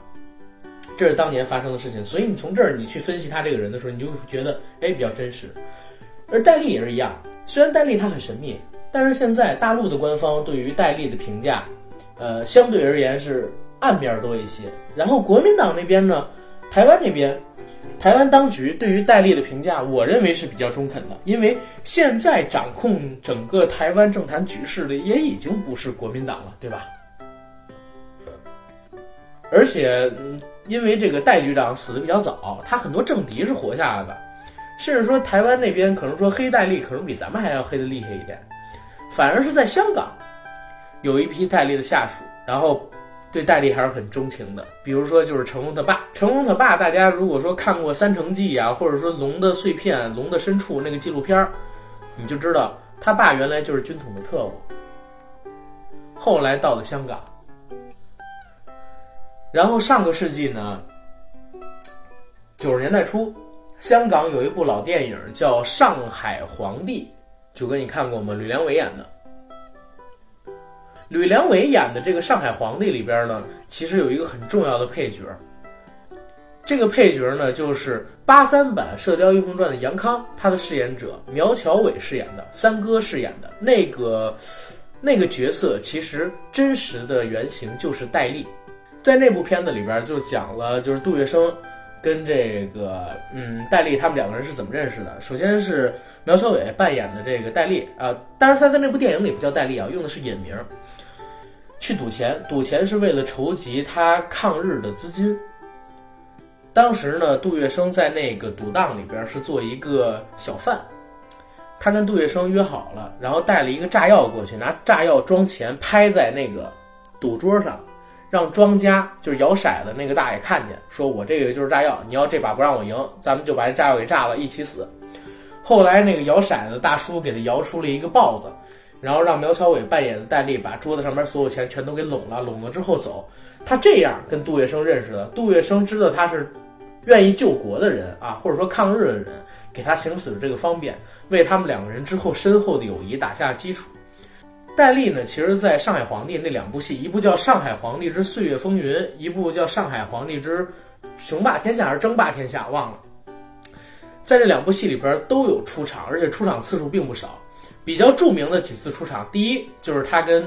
这是当年发生的事情。所以你从这儿你去分析他这个人的时候，你就会觉得哎比较真实。而戴笠也是一样，虽然戴笠他很神秘，但是现在大陆的官方对于戴笠的评价，呃，相对而言是暗面多一些。然后国民党那边呢，台湾那边。台湾当局对于戴笠的评价，我认为是比较中肯的，因为现在掌控整个台湾政坛局势的也已经不是国民党了，对吧？而且，嗯，因为这个戴局长死的比较早，他很多政敌是活下来的，甚至说台湾那边可能说黑戴笠可能比咱们还要黑的厉害一点，反而是在香港有一批戴笠的下属，然后。对戴笠还是很钟情的，比如说就是成龙他爸。成龙他爸，大家如果说看过《三城记》啊，或者说《龙的碎片》《龙的深处》那个纪录片儿，你就知道他爸原来就是军统的特务，后来到了香港。然后上个世纪呢，九十年代初，香港有一部老电影叫《上海皇帝》，九哥你看过吗？吕良伟演的。吕良伟演的这个上海皇帝里边呢，其实有一个很重要的配角。这个配角呢，就是八三版《射雕英雄传》的杨康，他的饰演者苗侨伟饰演的，三哥饰演的那个那个角色，其实真实的原型就是戴笠。在那部片子里边，就讲了就是杜月笙跟这个嗯戴笠他们两个人是怎么认识的。首先是苗小伟扮演的这个戴笠啊，当然他在那部电影里不叫戴笠啊，用的是隐名。去赌钱，赌钱是为了筹集他抗日的资金。当时呢，杜月笙在那个赌档里边是做一个小贩，他跟杜月笙约好了，然后带了一个炸药过去，拿炸药装钱拍在那个赌桌上，让庄家就是摇骰子那个大爷看见，说我这个就是炸药，你要这把不让我赢，咱们就把这炸药给炸了，一起死。后来那个摇骰子大叔给他摇出了一个豹子。然后让苗侨伟扮演的戴笠把桌子上面所有钱全都给拢了，拢了之后走。他这样跟杜月笙认识的，杜月笙知道他是愿意救国的人啊，或者说抗日的人，给他行使这个方便，为他们两个人之后深厚的友谊打下基础。戴笠呢，其实在上海皇帝那两部戏，一部叫《上海皇帝之岁月风云》，一部叫《上海皇帝之雄霸天下》还是争霸天下，忘了。在这两部戏里边都有出场，而且出场次数并不少。比较著名的几次出场，第一就是他跟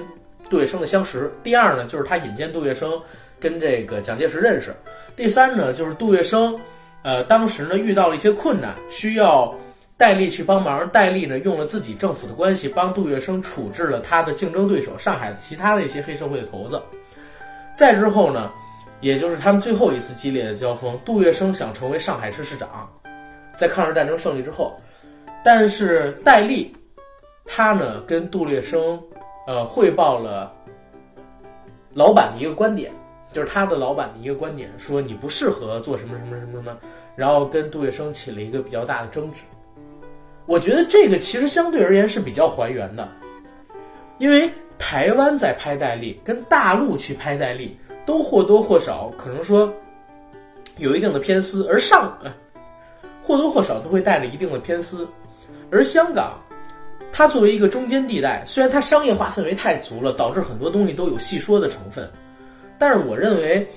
杜月笙的相识，第二呢就是他引荐杜月笙跟这个蒋介石认识。第三呢，就是杜月笙，呃，当时呢遇到了一些困难，需要戴笠去帮忙。戴笠呢用了自己政府的关系，帮杜月笙处置了他的竞争对手上海的其他的一些黑社会的头子。再之后呢，也就是他们最后一次激烈的交锋，杜月笙想成为上海市市长，在抗日战争胜利之后，但是戴笠他呢跟杜月笙呃汇报了老板的一个观点。就是他的老板的一个观点，说你不适合做什么什么什么什么，然后跟杜月笙起了一个比较大的争执。我觉得这个其实相对而言是比较还原的，因为台湾在拍戴笠，跟大陆去拍戴笠都或多或少可能说有一定的偏私，而上呃或多或少都会带着一定的偏私，而香港它作为一个中间地带，虽然它商业化氛围太足了，导致很多东西都有戏说的成分。但是我认为，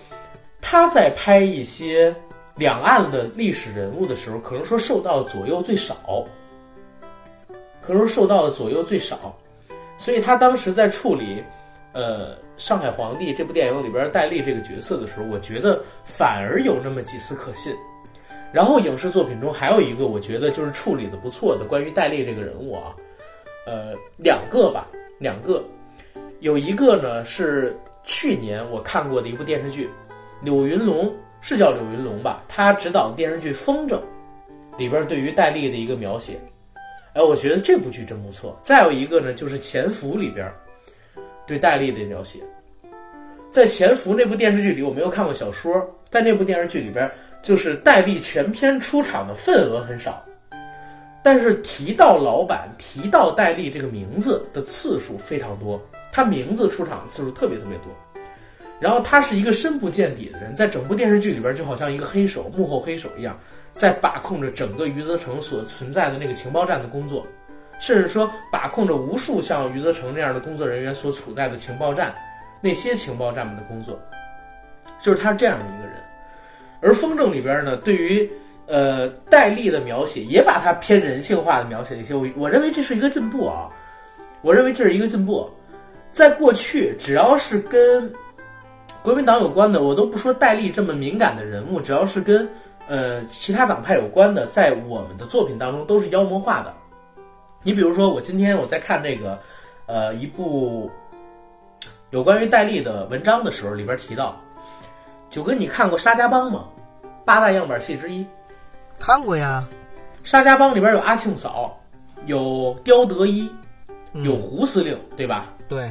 他在拍一些两岸的历史人物的时候，可能说受到左右最少，可能受到的左右最少，所以他当时在处理，呃，《上海皇帝》这部电影里边戴笠这个角色的时候，我觉得反而有那么几丝可信。然后影视作品中还有一个我觉得就是处理的不错的关于戴笠这个人物啊，呃，两个吧，两个，有一个呢是。去年我看过的一部电视剧，柳云龙是叫柳云龙吧？他执导的电视剧《风筝》里边对于戴笠的一个描写，哎，我觉得这部剧真不错。再有一个呢，就是《潜伏》里边对戴笠的描写。在《潜伏》那部电视剧里，我没有看过小说，在那部电视剧里边，就是戴笠全篇出场的份额很少，但是提到老板、提到戴笠这个名字的次数非常多。他名字出场次数特别特别多，然后他是一个深不见底的人，在整部电视剧里边就好像一个黑手、幕后黑手一样，在把控着整个余则成所存在的那个情报站的工作，甚至说把控着无数像余则成这样的工作人员所处在的情报站，那些情报站们的工作，就是他是这样的一个人。而《风筝》里边呢，对于呃戴笠的描写，也把他偏人性化的描写一些，我我认为这是一个进步啊，我认为这是一个进步。在过去，只要是跟国民党有关的，我都不说戴笠这么敏感的人物，只要是跟呃其他党派有关的，在我们的作品当中都是妖魔化的。你比如说，我今天我在看这个呃一部有关于戴笠的文章的时候，里边提到，九哥，你看过《沙家浜》吗？八大样板戏之一。看过呀，《沙家浜》里边有阿庆嫂，有刁德一，有胡司令，对吧？对。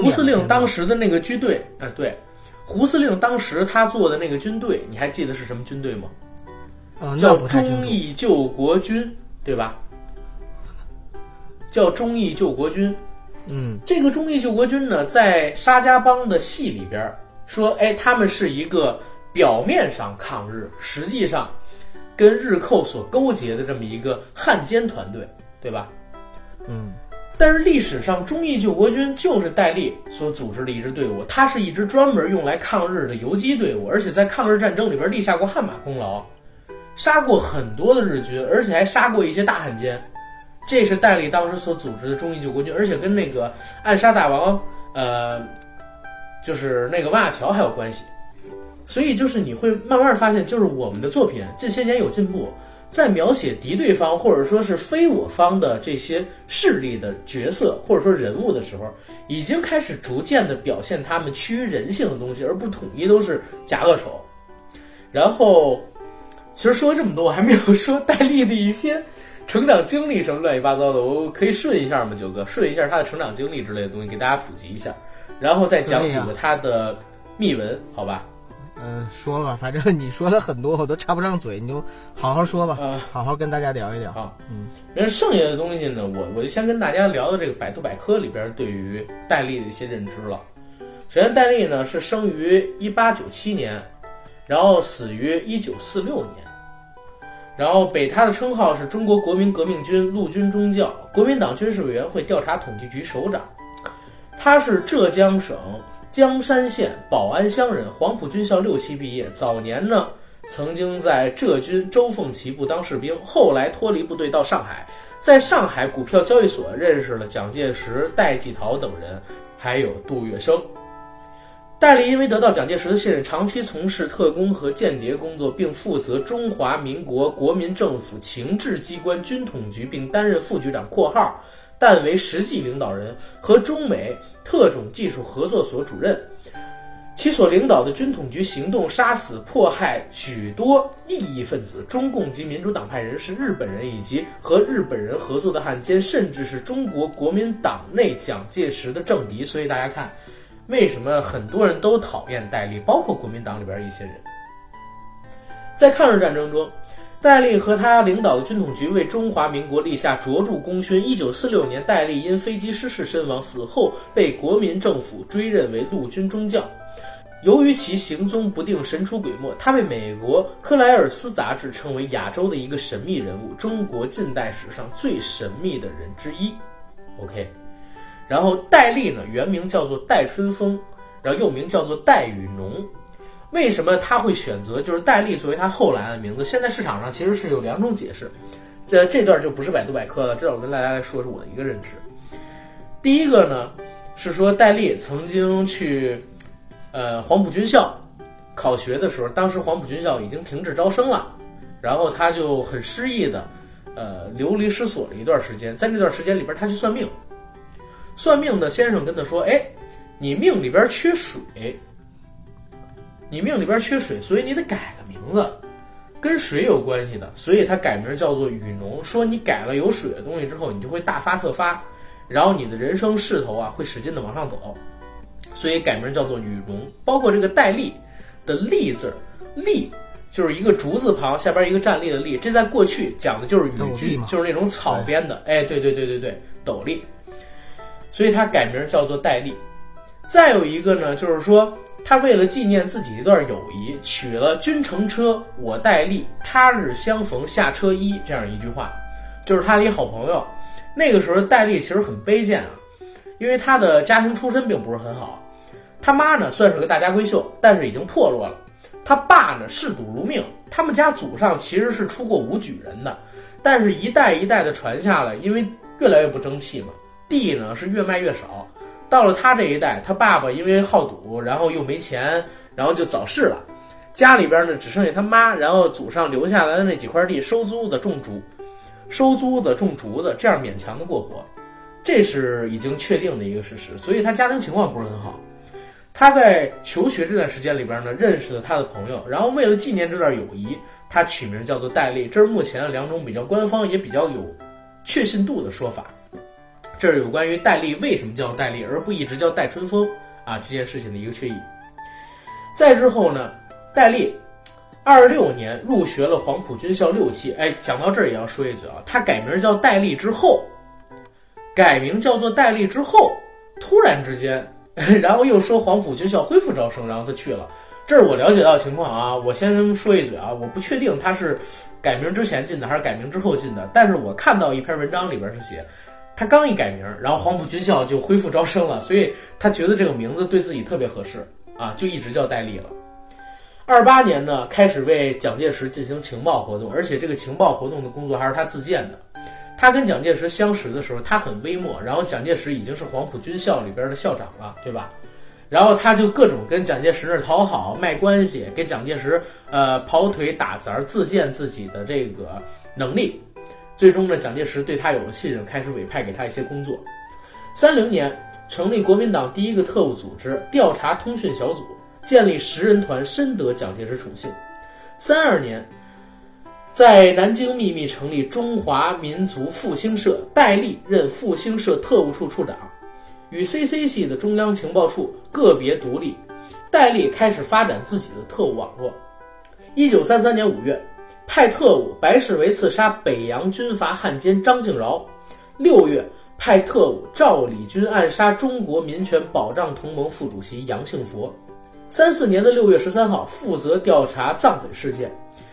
胡司令当时的那个军队，哎，对，胡司令当时他做的那个军队，你还记得是什么军队吗？叫忠义救国军，对吧？叫忠义救国军。嗯，这个忠义救国军呢，在沙家浜的戏里边说，哎，他们是一个表面上抗日，实际上跟日寇所勾结的这么一个汉奸团队，对吧？嗯。但是历史上，忠义救国军就是戴笠所组织的一支队伍，它是一支专门用来抗日的游击队伍，而且在抗日战争里边立下过汗马功劳，杀过很多的日军，而且还杀过一些大汉奸。这是戴笠当时所组织的忠义救国军，而且跟那个暗杀大王，呃，就是那个万亚乔还有关系。所以就是你会慢慢发现，就是我们的作品近些年有进步。在描写敌对方或者说是非我方的这些势力的角色或者说人物的时候，已经开始逐渐的表现他们趋于人性的东西，而不统一都是假恶丑。然后，其实说了这么多，我还没有说戴笠的一些成长经历什么乱七八糟的，我可以顺一下吗？九哥，顺一下他的成长经历之类的东西给大家普及一下，然后再讲几个他的秘闻，好吧？嗯，说吧，反正你说的很多，我都插不上嘴，你就好好说吧，嗯，好好跟大家聊一聊。好，嗯，那剩下的东西呢，我我就先跟大家聊聊这个百度百科里边对于戴笠的一些认知了。首先，戴笠呢是生于一八九七年，然后死于一九四六年，然后北他的称号是中国国民革命军陆军中将、国民党军事委员会调查统计局首长，他是浙江省。江山县保安乡人，黄埔军校六期毕业。早年呢，曾经在浙军周凤岐部当士兵，后来脱离部队到上海，在上海股票交易所认识了蒋介石、戴季陶等人，还有杜月笙。戴笠因为得到蒋介石的信任，长期从事特工和间谍工作，并负责中华民国国民政府情治机关军统局，并担任副局长（括号），但为实际领导人和中美特种技术合作所主任。其所领导的军统局行动杀死、迫害许多异议分子、中共及民主党派人士、日本人以及和日本人合作的汉奸，甚至是中国国民党内蒋介石的政敌。所以大家看，为什么很多人都讨厌戴笠，包括国民党里边一些人。在抗日战争中，戴笠和他领导的军统局为中华民国立下卓著功勋。一九四六年，戴笠因飞机失事身亡，死后被国民政府追认为陆军中将。由于其行踪不定、神出鬼没，他被美国克莱尔斯杂志称为亚洲的一个神秘人物，中国近代史上最神秘的人之一。OK，然后戴笠呢，原名叫做戴春风，然后又名叫做戴雨农。为什么他会选择就是戴笠作为他后来的名字？现在市场上其实是有两种解释，这这段就不是百度百科了，这我跟大家来说说我的一个认知。第一个呢是说戴笠曾经去。呃，黄埔军校考学的时候，当时黄埔军校已经停止招生了，然后他就很失意的，呃，流离失所了一段时间。在那段时间里边，他去算命，算命的先生跟他说：“哎，你命里边缺水，你命里边缺水，所以你得改个名字，跟水有关系的。所以他改名叫做雨农，说你改了有水的东西之后，你就会大发特发，然后你的人生势头啊会使劲的往上走。”所以改名叫做雨农，包括这个戴笠的笠字，笠就是一个竹字旁下边一个站立的立，这在过去讲的就是雨具，就是那种草编的，哎，对对对对对，斗笠。所以他改名叫做戴笠。再有一个呢，就是说他为了纪念自己一段友谊，取了“君乘车，我戴笠，他日相逢下车揖”这样一句话，就是他的一好朋友。那个时候戴笠其实很卑贱啊，因为他的家庭出身并不是很好。他妈呢算是个大家闺秀，但是已经破落了。他爸呢嗜赌如命，他们家祖上其实是出过武举人的，但是一代一代的传下来，因为越来越不争气嘛，地呢是越卖越少。到了他这一代，他爸爸因为好赌，然后又没钱，然后就早逝了。家里边呢只剩下他妈，然后祖上留下来的那几块地收租子种竹，收租子种竹子，这样勉强的过活，这是已经确定的一个事实。所以他家庭情况不是很好。他在求学这段时间里边呢，认识了他的朋友，然后为了纪念这段友谊，他取名叫做戴笠。这是目前两种比较官方也比较有确信度的说法。这是有关于戴笠为什么叫戴笠，而不一直叫戴春风啊这件事情的一个确意。再之后呢，戴笠二六年入学了黄埔军校六期。哎，讲到这儿也要说一嘴啊，他改名叫戴笠之后，改名叫做戴笠之后，突然之间。然后又说黄埔军校恢复招生，然后他去了。这是我了解到的情况啊。我先说一嘴啊，我不确定他是改名之前进的还是改名之后进的。但是我看到一篇文章里边是写，他刚一改名，然后黄埔军校就恢复招生了，所以他觉得这个名字对自己特别合适啊，就一直叫戴笠了。二八年呢，开始为蒋介石进行情报活动，而且这个情报活动的工作还是他自荐的。他跟蒋介石相识的时候，他很微末，然后蒋介石已经是黄埔军校里边的校长了，对吧？然后他就各种跟蒋介石那讨好、卖关系，给蒋介石呃跑腿打杂，自荐自己的这个能力。最终呢，蒋介石对他有了信任，开始委派给他一些工作。三零年成立国民党第一个特务组织调查通讯小组，建立十人团，深得蒋介石宠幸。三二年。在南京秘密成立中华民族复兴社，戴笠任复兴社特务处处长，与 CC 系的中央情报处个别独立。戴笠开始发展自己的特务网络。一九三三年五月，派特务白世维刺杀北洋军阀汉奸张敬饶。六月，派特务赵礼军暗杀中国民权保障同盟副主席杨幸佛。三四年的六月十三号，负责调查藏本事件。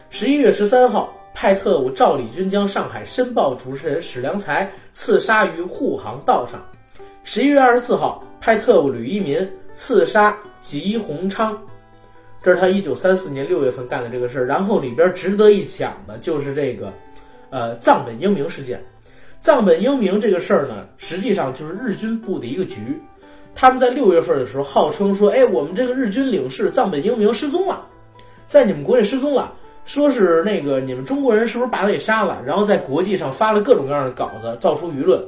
十一月十三号，派特务赵立军将上海《申报》主持人史良才刺杀于沪杭道上。十一月二十四号，派特务吕一民刺杀吉鸿昌。这是他一九三四年六月份干的这个事儿。然后里边值得一讲的就是这个，呃，藏本英明事件。藏本英明这个事儿呢，实际上就是日军布的一个局。他们在六月份的时候号称说，哎，我们这个日军领事藏本英明失踪了，在你们国内失踪了，说是那个你们中国人是不是把他给杀了？然后在国际上发了各种各样的稿子，造出舆论。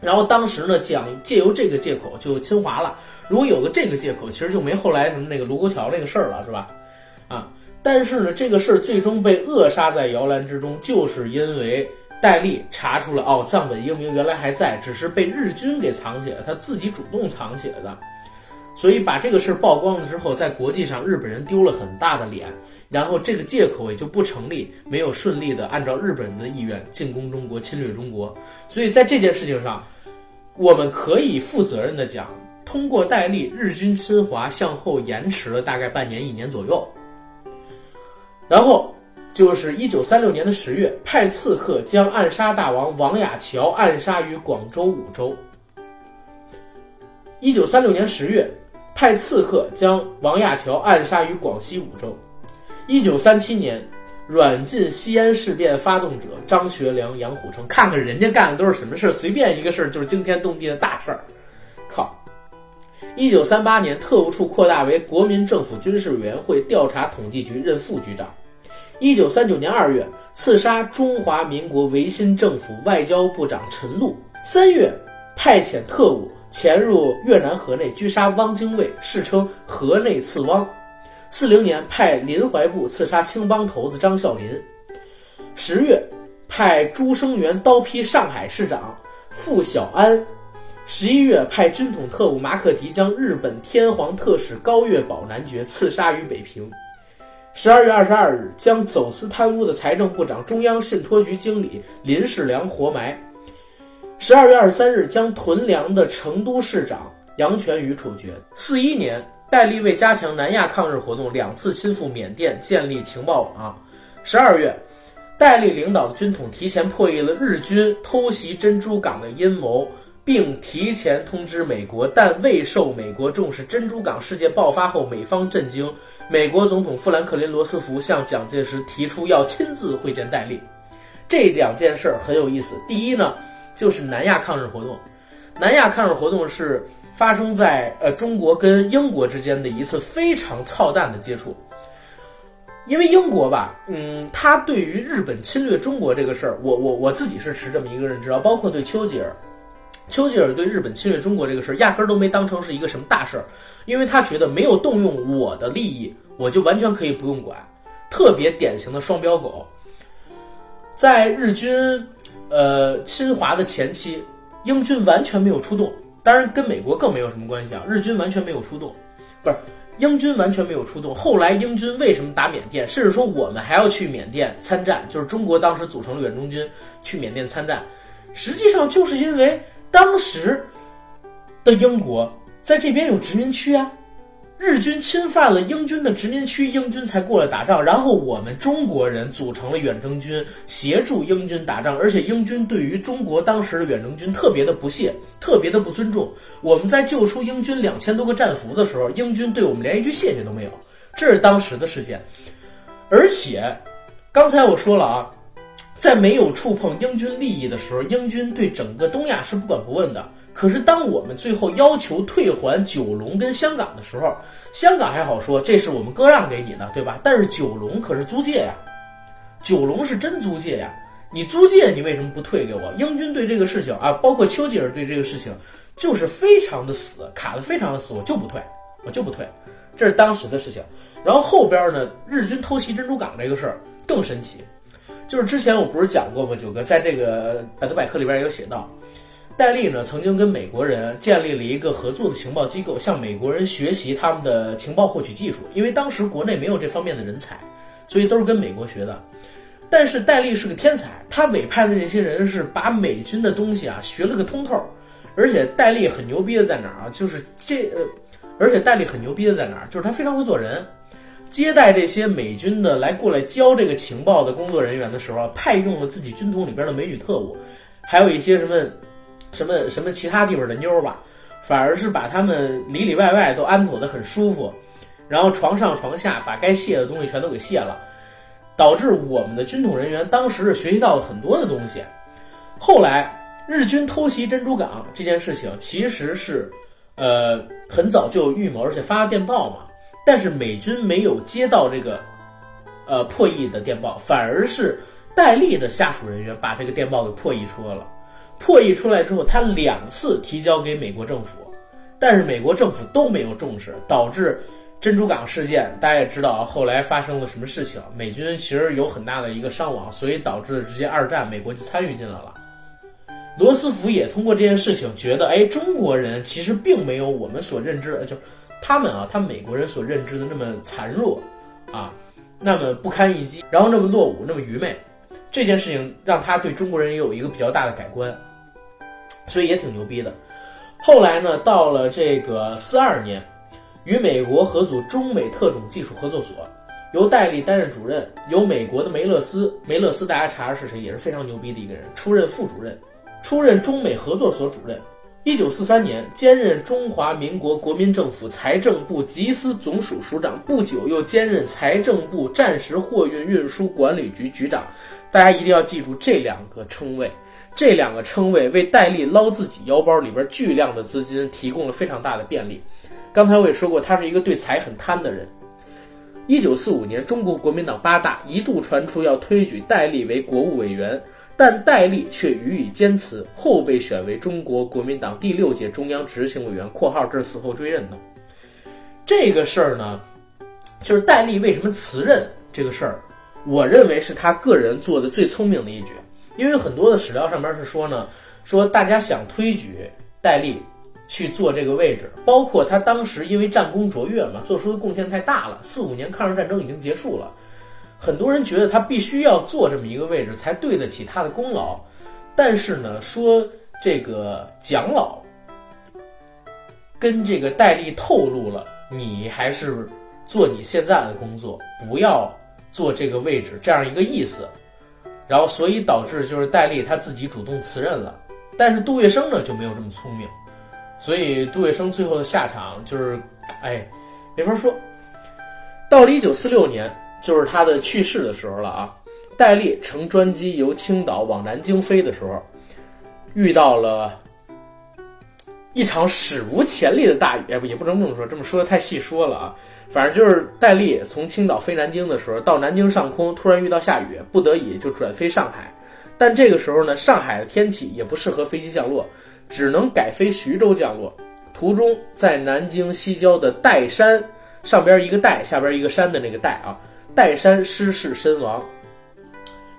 然后当时呢，讲借由这个借口就侵华了。如果有了这个借口，其实就没后来什么那个卢沟桥那个事儿了，是吧？啊，但是呢，这个事儿最终被扼杀在摇篮之中，就是因为戴笠查出了哦，藏本英明原来还在，只是被日军给藏起来，他自己主动藏起来的。所以把这个事儿曝光了之后，在国际上日本人丢了很大的脸，然后这个借口也就不成立，没有顺利的按照日本人的意愿进攻中国、侵略中国。所以在这件事情上，我们可以负责任的讲，通过戴笠，日军侵华向后延迟了大概半年、一年左右。然后就是一九三六年的十月，派刺客将暗杀大王王亚樵暗杀于广州五州。一九三六年十月。派刺客将王亚樵暗杀于广西五州。一九三七年，软禁西安事变发动者张学良、杨虎城。看看人家干的都是什么事儿，随便一个事儿就是惊天动地的大事儿。靠！一九三八年，特务处扩大为国民政府军事委员会调查统计局，任副局长。一九三九年二月，刺杀中华民国维新政府外交部长陈露。三月，派遣特务。潜入越南河内，狙杀汪精卫，世称“河内刺汪”。四零年，派林怀部刺杀青帮头子张孝林。十月，派朱生元刀劈上海市长傅小安。十一月，派军统特务马可迪将日本天皇特使高月宝男爵刺杀于北平。十二月二十二日，将走私贪污的财政部长、中央信托局经理林世良活埋。十二月二十三日，将屯粮的成都市长杨全宇处决。四一年，戴笠为加强南亚抗日活动，两次亲赴缅甸建立情报网。十二月，戴笠领导的军统提前破译了日军偷袭珍珠港的阴谋，并提前通知美国，但未受美国重视。珍珠港事件爆发后，美方震惊，美国总统富兰克林·罗斯福向蒋介石提出要亲自会见戴笠。这两件事儿很有意思。第一呢。就是南亚抗日活动，南亚抗日活动是发生在呃中国跟英国之间的一次非常操蛋的接触，因为英国吧，嗯，他对于日本侵略中国这个事儿，我我我自己是持这么一个认知啊，包括对丘吉尔，丘吉尔对日本侵略中国这个事儿，压根儿都没当成是一个什么大事儿，因为他觉得没有动用我的利益，我就完全可以不用管，特别典型的双标狗，在日军。呃，侵华的前期，英军完全没有出动，当然跟美国更没有什么关系啊。日军完全没有出动，不是英军完全没有出动。后来英军为什么打缅甸，甚至说我们还要去缅甸参战，就是中国当时组成了远征军去缅甸参战，实际上就是因为当时的英国在这边有殖民区啊。日军侵犯了英军的殖民区，英军才过来打仗。然后我们中国人组成了远征军，协助英军打仗。而且英军对于中国当时的远征军特别的不屑，特别的不尊重。我们在救出英军两千多个战俘的时候，英军对我们连一句谢谢都没有。这是当时的事件。而且，刚才我说了啊，在没有触碰英军利益的时候，英军对整个东亚是不管不问的。可是，当我们最后要求退还九龙跟香港的时候，香港还好说，这是我们割让给你的，对吧？但是九龙可是租界呀，九龙是真租界呀，你租界你为什么不退给我？英军对这个事情啊，包括丘吉尔对这个事情，就是非常的死，卡的非常的死，我就不退，我就不退，这是当时的事情。然后后边呢，日军偷袭珍珠港这个事儿更神奇，就是之前我不是讲过吗？九哥在这个百度百科里边有写到。戴笠呢，曾经跟美国人建立了一个合作的情报机构，向美国人学习他们的情报获取技术。因为当时国内没有这方面的人才，所以都是跟美国学的。但是戴笠是个天才，他委派的这些人是把美军的东西啊学了个通透。而且戴笠很牛逼的在哪儿啊？就是这呃，而且戴笠很牛逼的在哪儿？就是他非常会做人，接待这些美军的来过来教这个情报的工作人员的时候，派用了自己军统里边的美女特务，还有一些什么。什么什么其他地方的妞吧，反而是把他们里里外外都安妥的很舒服，然后床上床下把该卸的东西全都给卸了，导致我们的军统人员当时是学习到了很多的东西。后来日军偷袭珍珠港这件事情，其实是呃，很早就有预谋，而且发了电报嘛。但是美军没有接到这个，呃，破译的电报，反而是戴笠的下属人员把这个电报给破译出来了。破译出来之后，他两次提交给美国政府，但是美国政府都没有重视，导致珍珠港事件。大家也知道，后来发生了什么事情，美军其实有很大的一个伤亡，所以导致直接二战美国就参与进来了。罗斯福也通过这件事情觉得，哎，中国人其实并没有我们所认知的，就他们啊，他们美国人所认知的那么残弱，啊，那么不堪一击，然后那么落伍，那么愚昧。这件事情让他对中国人也有一个比较大的改观，所以也挺牛逼的。后来呢，到了这个四二年，与美国合组中美特种技术合作所，由戴笠担任主任，由美国的梅勒斯，梅勒斯大家查查是谁，也是非常牛逼的一个人，出任副主任。出任中美合作所主任，一九四三年兼任中华民国国民政府财政部缉私总署署长，不久又兼任财政部战时货运运输管理局局长。大家一定要记住这两个称谓，这两个称谓为戴笠捞自己腰包里边巨量的资金提供了非常大的便利。刚才我也说过，他是一个对财很贪的人。一九四五年，中国国民党八大一度传出要推举戴笠为国务委员。但戴笠却予以坚持，后被选为中国国民党第六届中央执行委员（括号这是死后追认的）。这个事儿呢，就是戴笠为什么辞任这个事儿，我认为是他个人做的最聪明的一举。因为很多的史料上面是说呢，说大家想推举戴笠去做这个位置，包括他当时因为战功卓越嘛，做出的贡献太大了。四五年抗日战争已经结束了。很多人觉得他必须要做这么一个位置才对得起他的功劳，但是呢，说这个蒋老跟这个戴笠透露了，你还是做你现在的工作，不要做这个位置这样一个意思，然后所以导致就是戴笠他自己主动辞任了，但是杜月笙呢就没有这么聪明，所以杜月笙最后的下场就是，哎，没法说。到了一九四六年。就是他的去世的时候了啊！戴笠乘专机由青岛往南京飞的时候，遇到了一场史无前例的大雨，也不也不能这么说，这么说的太细说了啊。反正就是戴笠从青岛飞南京的时候，到南京上空突然遇到下雨，不得已就转飞上海。但这个时候呢，上海的天气也不适合飞机降落，只能改飞徐州降落。途中在南京西郊的岱山上边一个岱，下边一个山的那个岱啊。岱山失事身亡，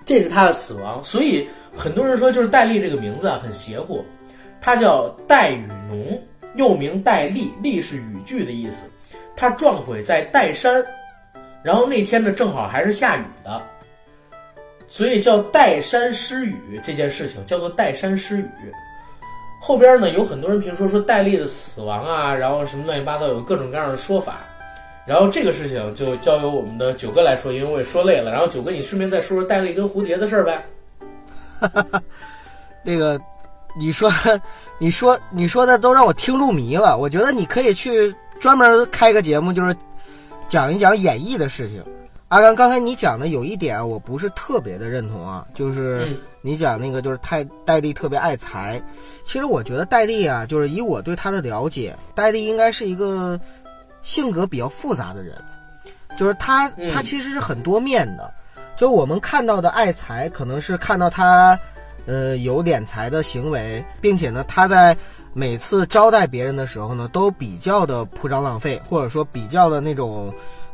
这是他的死亡。所以很多人说，就是戴笠这个名字啊，很邪乎。他叫戴雨农，又名戴笠，笠是雨具的意思。他撞毁在岱山，然后那天呢正好还是下雨的，所以叫岱山失雨这件事情叫做岱山失雨。后边呢有很多人评说说戴笠的死亡啊，然后什么乱七八糟，有各种各样的说法。然后这个事情就交由我们的九哥来说，因为我也说累了。然后九哥，你顺便再说说戴笠跟蝴蝶的事儿呗。哈哈，那个，你说，你说，你说的都让我听入迷了。我觉得你可以去专门开个节目，就是讲一讲演绎的事情。阿刚，刚才你讲的有一点我不是特别的认同啊，就是你讲那个就是太戴笠特别爱财。其实我觉得戴笠啊，就是以我对他的了解，戴笠应该是一个。性格比较复杂的人，就是他，他其实是很多面的。就我们看到的爱财，可能是看到他，呃，有敛财的行为，并且呢，他在每次招待别人的时候呢，都比较的铺张浪费，或者说比较的那种，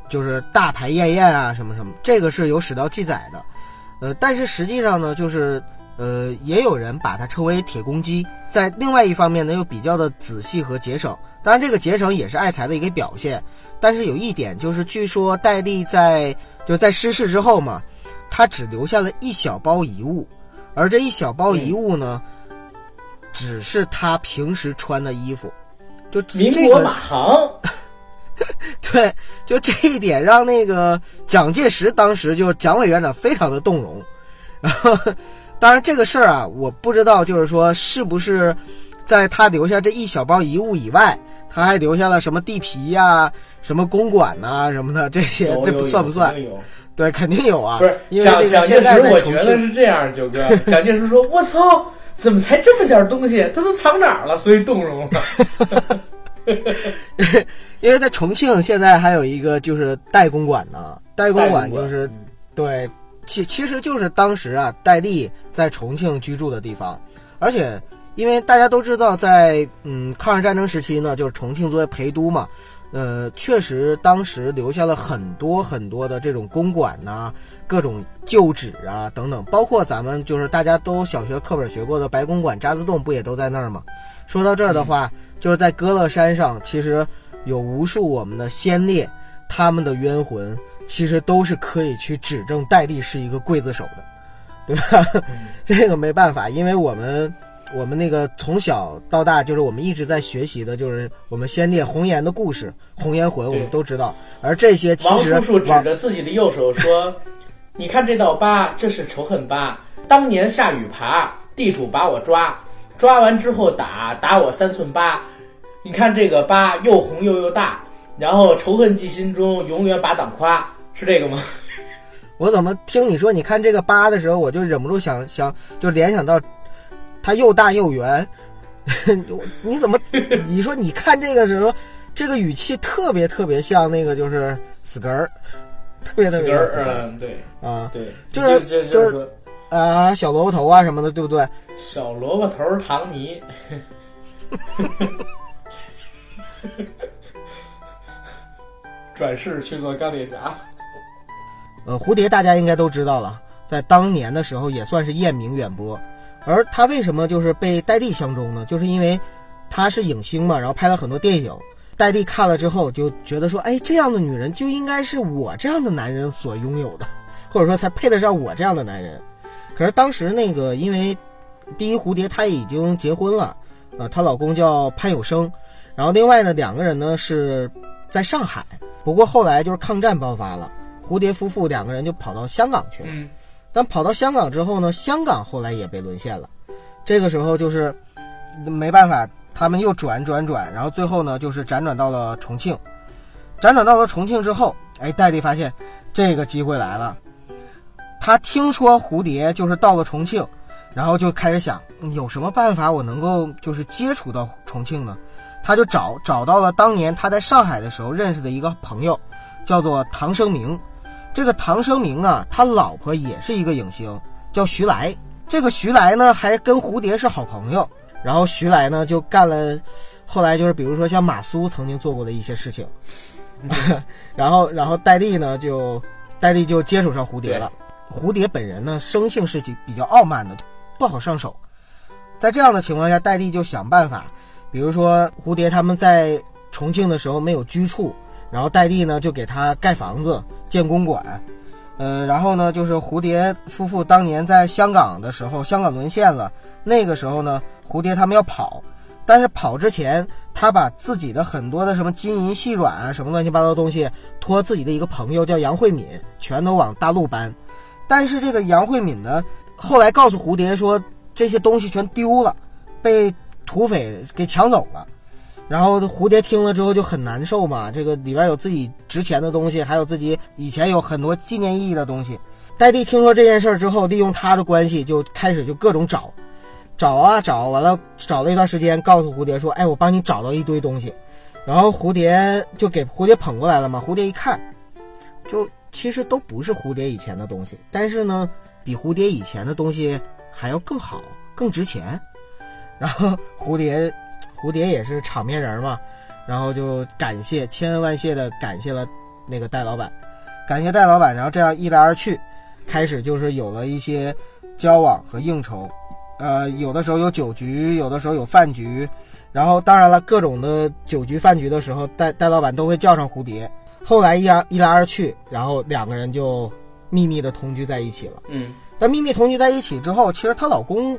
就是大排宴宴啊，什么什么，这个是有史料记载的。呃，但是实际上呢，就是。呃，也有人把它称为铁公鸡。在另外一方面呢，又比较的仔细和节省。当然，这个节省也是爱财的一个表现。但是有一点就是，据说戴笠在就在失事之后嘛，他只留下了一小包遗物，而这一小包遗物呢，只是他平时穿的衣服。就民国马航。对，就这一点让那个蒋介石当时就蒋委员长非常的动容，然后。当然，这个事儿啊，我不知道，就是说，是不是在他留下这一小包遗物以外，他还留下了什么地皮呀、什么公馆呐什么的这些，这不算不算？有，对，肯定有啊。不是蒋蒋介石，我觉得是这样，九哥，蒋介石说：“我操，怎么才这么点东西？他都藏哪儿了？”所以动容了。因为在重庆现在还有一个就是代公馆呢，代公馆就是嗯对，其其实就是当时啊，戴笠在重庆居住的地方，而且因为大家都知道在，嗯抗日战争时期呢，就是重庆作为陪都嘛，呃，确实当时留下了很多很多的这种公馆呐、各种旧址啊等等，包括咱们就是大家都小学课本学过的白公馆、渣滓洞，不也都在那儿吗？说到这儿的话，就是在歌乐山上，其实有无数我们的先烈，他们的冤魂。其实都是可以去指证戴笠是一个刽子手的，对吧？嗯 这个没办法，因为我们我们那个从小到大，就是我们一直在学习的，就是我们先烈红颜的故事，红颜魂我们都知道。而这些其实王叔叔指着自己的右手说：“ 你看这道疤，这是仇恨疤。当年下雨爬，地主把我抓，抓完之后打，打我三寸疤。你看这个疤又红又又大，然后仇恨记心中，永远把党夸。是这个吗？我怎么听你说你看这个疤的时候，我就忍不住想想，就联想到它又大又圆。你怎么你说你看这个时候，这个语气特别特别像那个就是死根儿，特别特死根儿，别死根儿嗯，对啊对，就是就是啊，小萝卜头啊什么的，对不对？小萝卜头儿唐尼。转世去做钢铁侠，呃，蝴蝶大家应该都知道了，在当年的时候也算是艳名远播。而他为什么就是被戴笠相中呢？就是因为他是影星嘛，然后拍了很多电影。戴笠看了之后就觉得说，哎，这样的女人就应该是我这样的男人所拥有的，或者说才配得上我这样的男人。可是当时那个，因为第一蝴蝶她已经结婚了，呃，她老公叫潘有生，然后另外呢两个人呢是在上海，不过后来就是抗战爆发了。蝴蝶夫妇两个人就跑到香港去了。但跑到香港之后呢，香港后来也被沦陷了。这个时候就是没办法，他们又转转转，然后最后呢，就是辗转到了重庆。辗转到了重庆之后，哎，戴笠发现这个机会来了。他听说蝴蝶就是到了重庆，然后就开始想有什么办法我能够就是接触到重庆呢？他就找找到了当年他在上海的时候认识的一个朋友，叫做唐生明。这个唐生明啊，他老婆也是一个影星，叫徐来。这个徐来呢，还跟蝴蝶是好朋友。然后徐来呢，就干了，后来就是比如说像马苏曾经做过的一些事情。然后，然后戴笠呢，就戴笠就接触上蝴蝶了。蝴蝶本人呢，生性是比较傲慢的，不好上手。在这样的情况下，戴笠就想办法，比如说蝴蝶他们在重庆的时候没有居处，然后戴笠呢就给他盖房子、建公馆，呃，然后呢就是蝴蝶夫妇当年在香港的时候，香港沦陷了，那个时候呢，蝴蝶他们要跑，但是跑之前，他把自己的很多的什么金银细软啊，什么乱七八糟东西，托自己的一个朋友叫杨慧敏，全都往大陆搬。但是这个杨慧敏呢，后来告诉蝴蝶说，这些东西全丢了，被土匪给抢走了。然后蝴蝶听了之后就很难受嘛，这个里边有自己值钱的东西，还有自己以前有很多纪念意义的东西。戴笠听说这件事之后，利用他的关系就开始就各种找，找啊找，完了找了一段时间，告诉蝴蝶说：“哎，我帮你找到一堆东西。”然后蝴蝶就给蝴蝶捧过来了嘛。蝴蝶一看，就其实都不是蝴蝶以前的东西，但是呢，比蝴蝶以前的东西还要更好、更值钱。然后蝴蝶，蝴蝶也是场面人嘛，然后就感谢千恩万谢的感谢了那个戴老板，感谢戴老板，然后这样一来二去，开始就是有了一些交往和应酬，呃，有的时候有酒局，有的时候有饭局，然后当然了，各种的酒局饭局的时候，戴戴老板都会叫上蝴蝶。后来一来一来二去，然后两个人就秘密的同居在一起了。嗯，但秘密同居在一起之后，其实她老公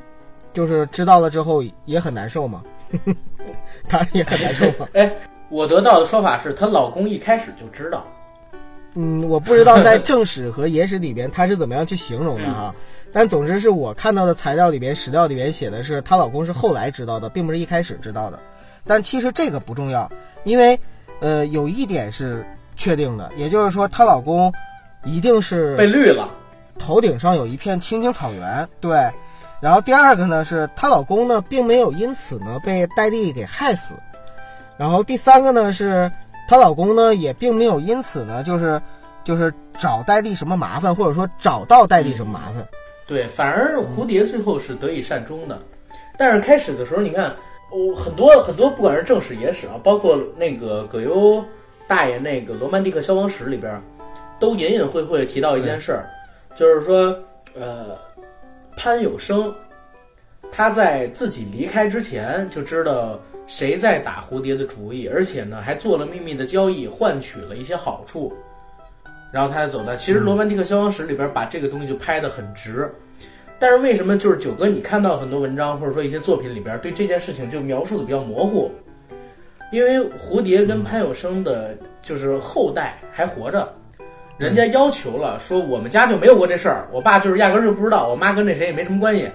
就是知道了之后也很难受嘛，当然也很难受嘛。哎，我得到的说法是她老公一开始就知道，嗯，我不知道在正史和野史里边她是怎么样去形容的哈，但总之是我看到的材料里边、史料里边写的是她老公是后来知道的，并不是一开始知道的。但其实这个不重要，因为呃有一点是确定的，也就是说她老公一定是被绿了。头顶上有一片青青草原，对。然后第二个呢是她老公呢并没有因此呢被戴笠给害死，然后第三个呢是她老公呢也并没有因此呢就是就是找戴笠什么麻烦，或者说找到戴笠什么麻烦。对，反而蝴蝶最后是得以善终的。但是开始的时候，你看，我、很多很多，不管是正史野史啊，包括那个葛优大爷那个《罗曼蒂克消亡史》里边，都隐隐晦晦提到一件事儿，就是说，呃，潘有生他在自己离开之前就知道谁在打蝴蝶的主意，而且呢还做了秘密的交易，换取了一些好处，然后他才走的。其实《罗曼蒂克消亡史》里边把这个东西就拍得很直。但是为什么就是九哥，你看到很多文章或者说一些作品里边对这件事情就描述的比较模糊？因为蝴蝶跟潘有生的就是后代还活着，人家要求了说我们家就没有过这事儿，我爸就是压根儿就不知道，我妈跟那谁也没什么关系。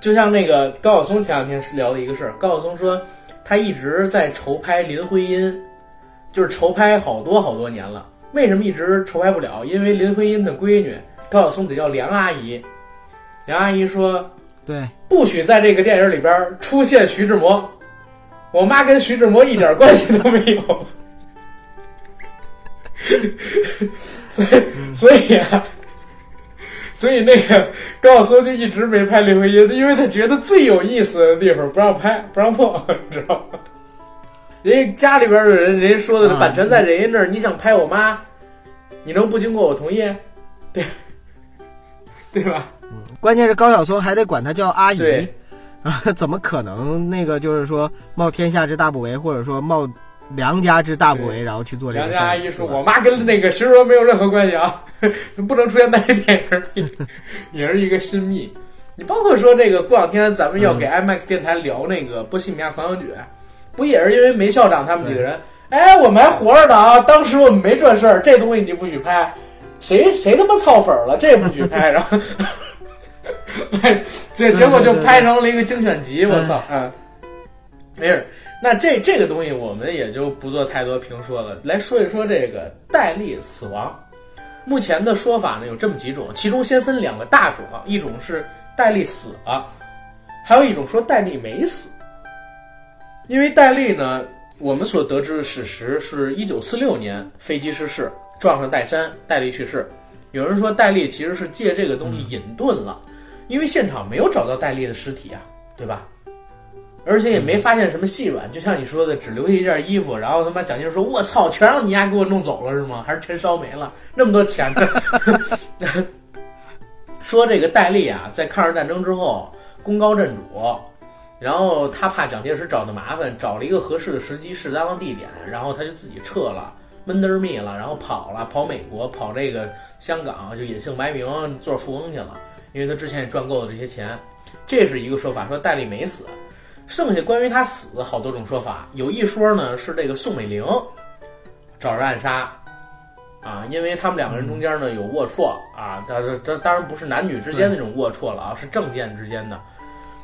就像那个高晓松前两天是聊的一个事儿，高晓松说他一直在筹拍林徽因，就是筹拍好多好多年了，为什么一直筹拍不了？因为林徽因的闺女高晓松得叫梁阿姨。梁阿姨说对，：“不许在这个电影里边出现徐志摩，我妈跟徐志摩一点关系都没有。所以，所以啊，所以那个高晓松就一直没拍林徽因，因为他觉得最有意思的地方不让拍，不让碰，你知道吗？人家家里边的人，人家说的啊版权在人家那儿，你想拍我妈，你能不经过我同意？对，对吧？关键是高晓松还得管她叫阿姨。啊，怎么可能那个就是说冒天下之大不韪，或者说冒梁家之大不韪，然后去做这个梁？家阿姨说：“我妈跟那个徐志摩没有任何关系啊，不能出现在这电影里，也是一个新密。你包括说这个过两天咱们要给嗯 IMAX 电台聊那个《波西米亚狂想曲》，不也是因为梅校长他们几个人？哎，我们还活着呢啊！当时我们没这事儿，这东西你不许拍，谁谁他妈操粉了，这也不许拍，然后。”哎，这结果就拍成了一个精选集，我操！嗯，没事。那这这个东西我们也就不做太多评说了，来说一说这个戴笠死亡。目前的说法呢有这么几种，其中先分两个大种啊，一种是戴笠死了，还有一种说戴笠没死。因为戴笠呢，我们所得知的史实是一九四六年飞机失事，撞上岱山，戴笠去世。有人说戴笠其实是借这个东西隐遁了，因为现场没有找到戴笠的尸体啊，对吧？而且也没发现什么细软，就像你说的，只留下一件衣服，然后他妈蒋介石说：“我操，全让你丫给我弄走了是吗？还是全烧没了？那么多钱呢？” 说这个戴笠啊，在抗日战争之后功高震主，然后他怕蒋介石找他麻烦，找了一个合适的时机、适当的地点，然后他就自己撤了，闷得儿密了，然后跑了，跑美国，跑这个香港，就隐姓埋名做富翁去了，因为他之前也赚够了这些钱。这是一个说法，说戴笠没死。剩下关于他死好多种说法，有一说呢是这个宋美龄找人暗杀，啊，因为他们两个人中间呢有龌龊啊，但是这当然不是男女之间那种龌龊了啊，是政见之间的。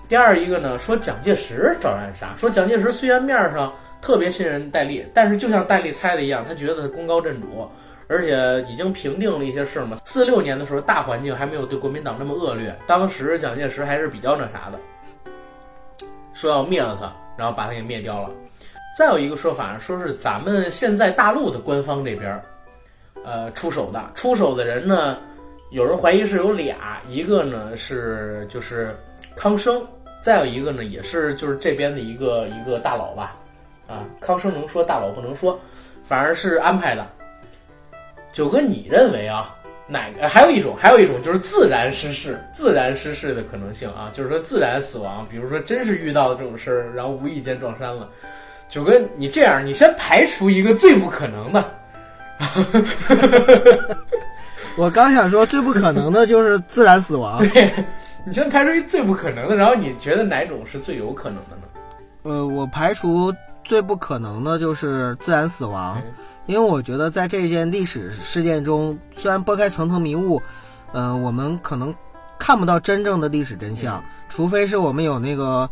第二一个呢说蒋介石找人暗杀，说蒋介石虽然面上特别信任戴笠，但是就像戴笠猜的一样，他觉得他功高震主，而且已经平定了一些事嘛。四六年的时候，大环境还没有对国民党那么恶劣，当时蒋介石还是比较那啥的。说要灭了他，然后把他给灭掉了。再有一个说法，说是咱们现在大陆的官方这边，呃，出手的。出手的人呢，有人怀疑是有俩，一个呢是就是康生，再有一个呢也是就是这边的一个一个大佬吧。啊，康生能说，大佬不能说，反而是安排的。九哥，你认为啊？哪个？还有一种，还有一种就是自然失事，自然失事的可能性啊，就是说自然死亡，比如说真是遇到了这种事儿，然后无意间撞衫了。九哥，你这样，你先排除一个最不可能的，我刚想说最不可能的就是自然死亡。对，你先排除一最不可能的，然后你觉得哪种是最有可能的呢？呃，我排除最不可能的就是自然死亡，因为我觉得在这件历史事件中，虽然拨开层层迷雾，呃，我们可能看不到真正的历史真相，除非是我们有那个。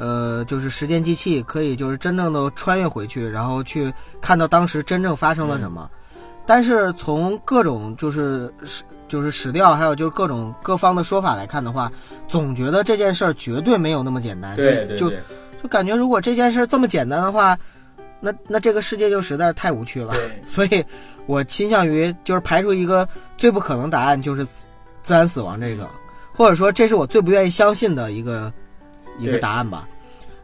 呃，就是时间机器可以就是真正的穿越回去，然后去看到当时真正发生了什么。但是从各种就是史就是史料，还有就是各种各方的说法来看的话，总觉得这件事儿绝对没有那么简单。对对就对，就感觉如果这件事这么简单的话，那那这个世界就实在是太无趣了。所以我倾向于就是排除一个最不可能答案，就是自然死亡这个，或者说这是我最不愿意相信的一个一个答案吧。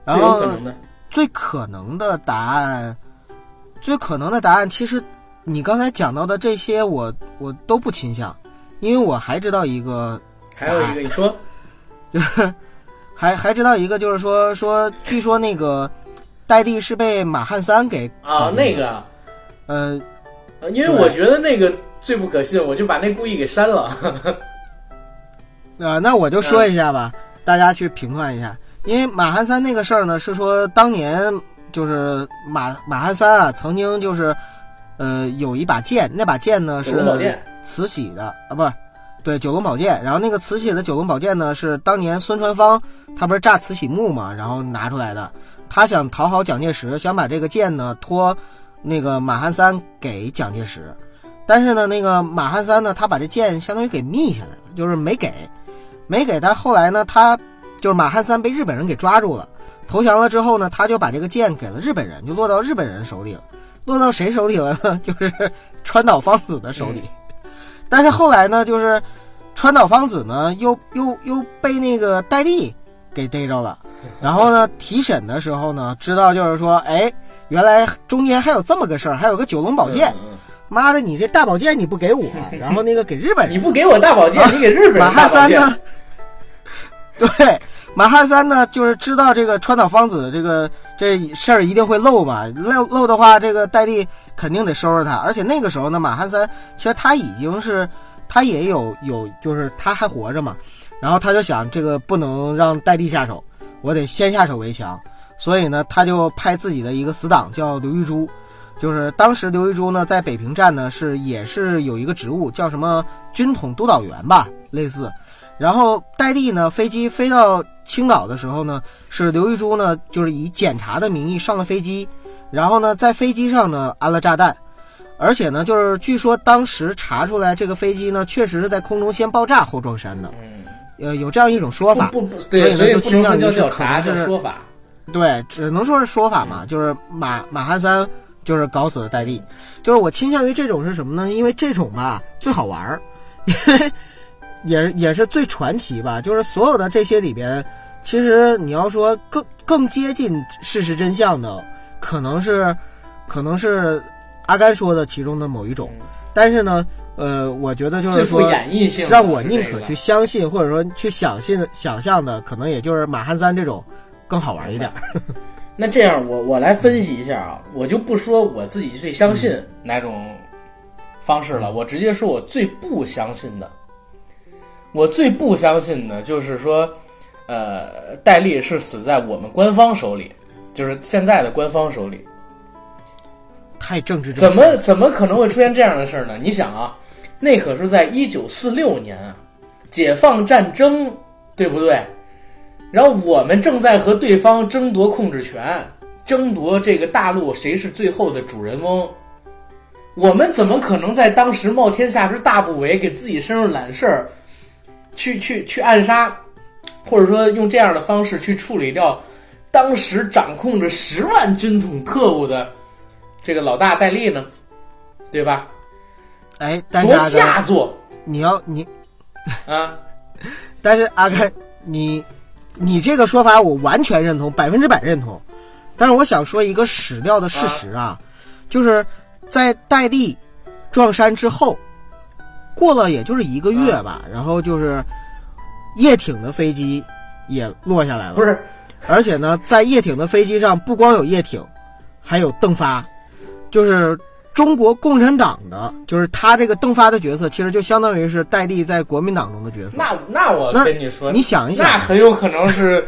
然后可能的。最可能的答案，最可能的答案，其实你刚才讲到的这些我，我都不倾向，因为我还知道一个，还有一个，你说就是还还知道一个，就是说说，据说那个戴帝是被马汉三给啊，那个啊，呃呃因为我觉得那个最不可信，我就把那故意给删了。呃，那我就说一下吧，大家去评判一下。因为马汉三那个事儿呢，是说当年就是马马汉三啊，曾经就是呃有一把剑，那把剑呢是慈禧的啊，不是，对九龙宝剑。然后那个慈禧的九龙宝剑呢，是当年孙传芳他不是炸慈禧墓嘛，然后拿出来的。他想讨好蒋介石，想把这个剑呢托那个马汉三给蒋介石，但是呢，那个马汉三呢，他把这剑相当于给密下来了，就是没给，没给。但后来呢，他就是马汉三被日本人给抓住了，投降了之后呢，他就把这个剑给了日本人，就落到日本人手里了。落到谁手里了呢？就是川岛芳子的手里。但是后来呢，就是川岛芳子呢，又又又被那个戴笠给逮着了。然后呢，提审的时候呢，知道就是说，哎，原来中间还有这么个事儿，还有个九龙宝剑。妈的，你这大宝剑你不给我，然后那个给日本人。你不给我大宝剑，你给日本人马汉三呢？对，马汉三呢，就是知道这个川岛芳子这个这事儿一定会漏嘛，漏漏的话，这个戴笠肯定得收拾他。而且那个时候呢，马汉三其实他已经是他也有有，就是他还活着嘛，然后他就想这个不能让戴笠下手，我得先下手为强。所以呢，他就派自己的一个死党叫刘玉珠，就是当时刘玉珠呢在北平站呢是也是有一个职务叫什么军统督导员吧，类似。然后戴笠呢，飞机飞到青岛的时候呢，是刘玉珠呢，就是以检查的名义上了飞机，然后呢，在飞机上呢安了炸弹，而且呢，就是据说当时查出来这个飞机呢，确实是在空中先爆炸后撞山的，呃，有这样一种说法。不不不，对，所以呢就倾向于是可能是说法。对，只能说是说法嘛，就是马马汉三就是搞死了戴笠，就是我倾向于这种是什么呢？因为这种吧最好玩儿，因为也也是最传奇吧。就是所有的这些里边，其实你要说更更接近事实真相的，可能是可能是阿甘说的其中的某一种，但是呢，呃，我觉得就是说。演绎性让我宁可去相信，或者说去想信、想象的，可能也就是马汉三这种更好玩一点。那这样，我我来分析一下啊，我就不说我自己最相信哪种方式了，我直接说我最不相信的。我最不相信的就是说，呃，戴笠是死在我们官方手里，就是现在的官方手里。太政治正怎么怎么可能会出现这样的事儿呢？你想啊，那可是在一九四六年啊，解放战争，对不对？然后我们正在和对方争夺控制权，争夺这个大陆谁是最后的主人翁。我们怎么可能在当时冒天下之大不韪，给自己身上揽事儿，去去去暗杀，或者说用这样的方式去处理掉当时掌控着十万军统特务的这个老大戴笠呢？对吧？哎，但是多阿甘，下作。你要你，啊！但是阿甘，你你这个说法我完全认同，百分之百认同。但是我想说一个史料的事实啊，就是在戴笠撞山之后，过了也就是一个月吧，然后就是叶挺的飞机也落下来了，不是，而且呢，在叶挺的飞机上不光有叶挺，还有邓发，就是中国共产党的，就是他这个邓发的角色，其实就相当于是戴笠在国民党中的角色。那那我跟你说，你想一那，很有可能是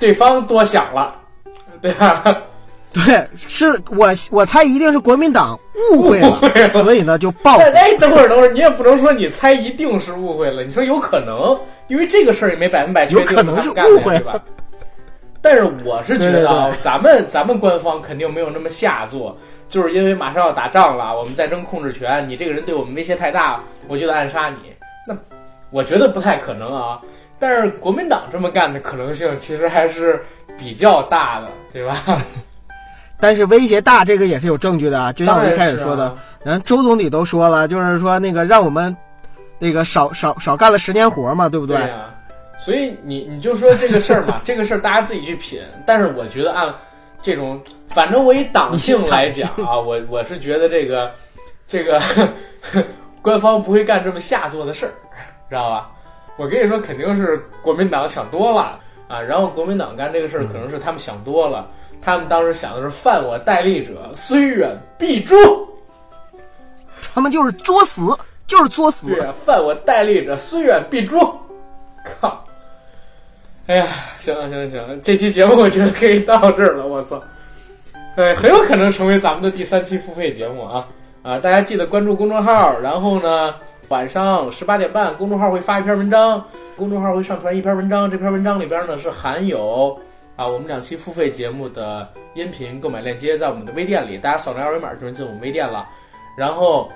对方多想了，对吧？对，是我我猜一定是国民党误会了，会了所以呢就报复。哎，等会儿，等会儿，你也不能说你猜一定是误会了，你说有可能，因为这个事儿也没百分百确定有可能是误会对吧？但是我是觉得啊咱们咱们官方肯定没有那么下作，就是因为马上要打仗了，我们在争控制权，你这个人对我们威胁太大，我就得暗杀你。那我觉得不太可能啊。但是国民党这么干的可能性其实还是比较大的，对吧？但是威胁大，这个也是有证据的啊。就像我一开始说的，人周总理都说了，就是说那个让我们那个少少少干了十年活嘛，对不对呀、所以你你就说这个事儿嘛，这个事儿大家自己去品。但是我觉得按这种，反正我以党性来讲啊，我我是觉得这个这个 官方不会干这么下作的事儿，知道吧？我跟你说，肯定是国民党想多了啊，然后国民党干这个事儿，可能是他们想多了。他们当时想的是犯我戴笠者，虽远必诛。他们就是作死，就是作死。对呀、犯我戴笠者，虽远必诛。靠！哎呀，行了行了行了，这期节目我觉得可以到这儿了。我操！哎，很有可能成为咱们的第三期付费节目啊啊！大家记得关注公众号，然后呢，晚上十八点半，公众号会发一篇文章，公众号会上传一篇文章，这篇文章里边呢是含有啊我们两期付费节目的音频购买链接，在我们的微店里，大家扫描二维码就能进我们微店了。然后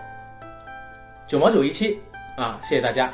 九毛九一期啊，谢谢大家。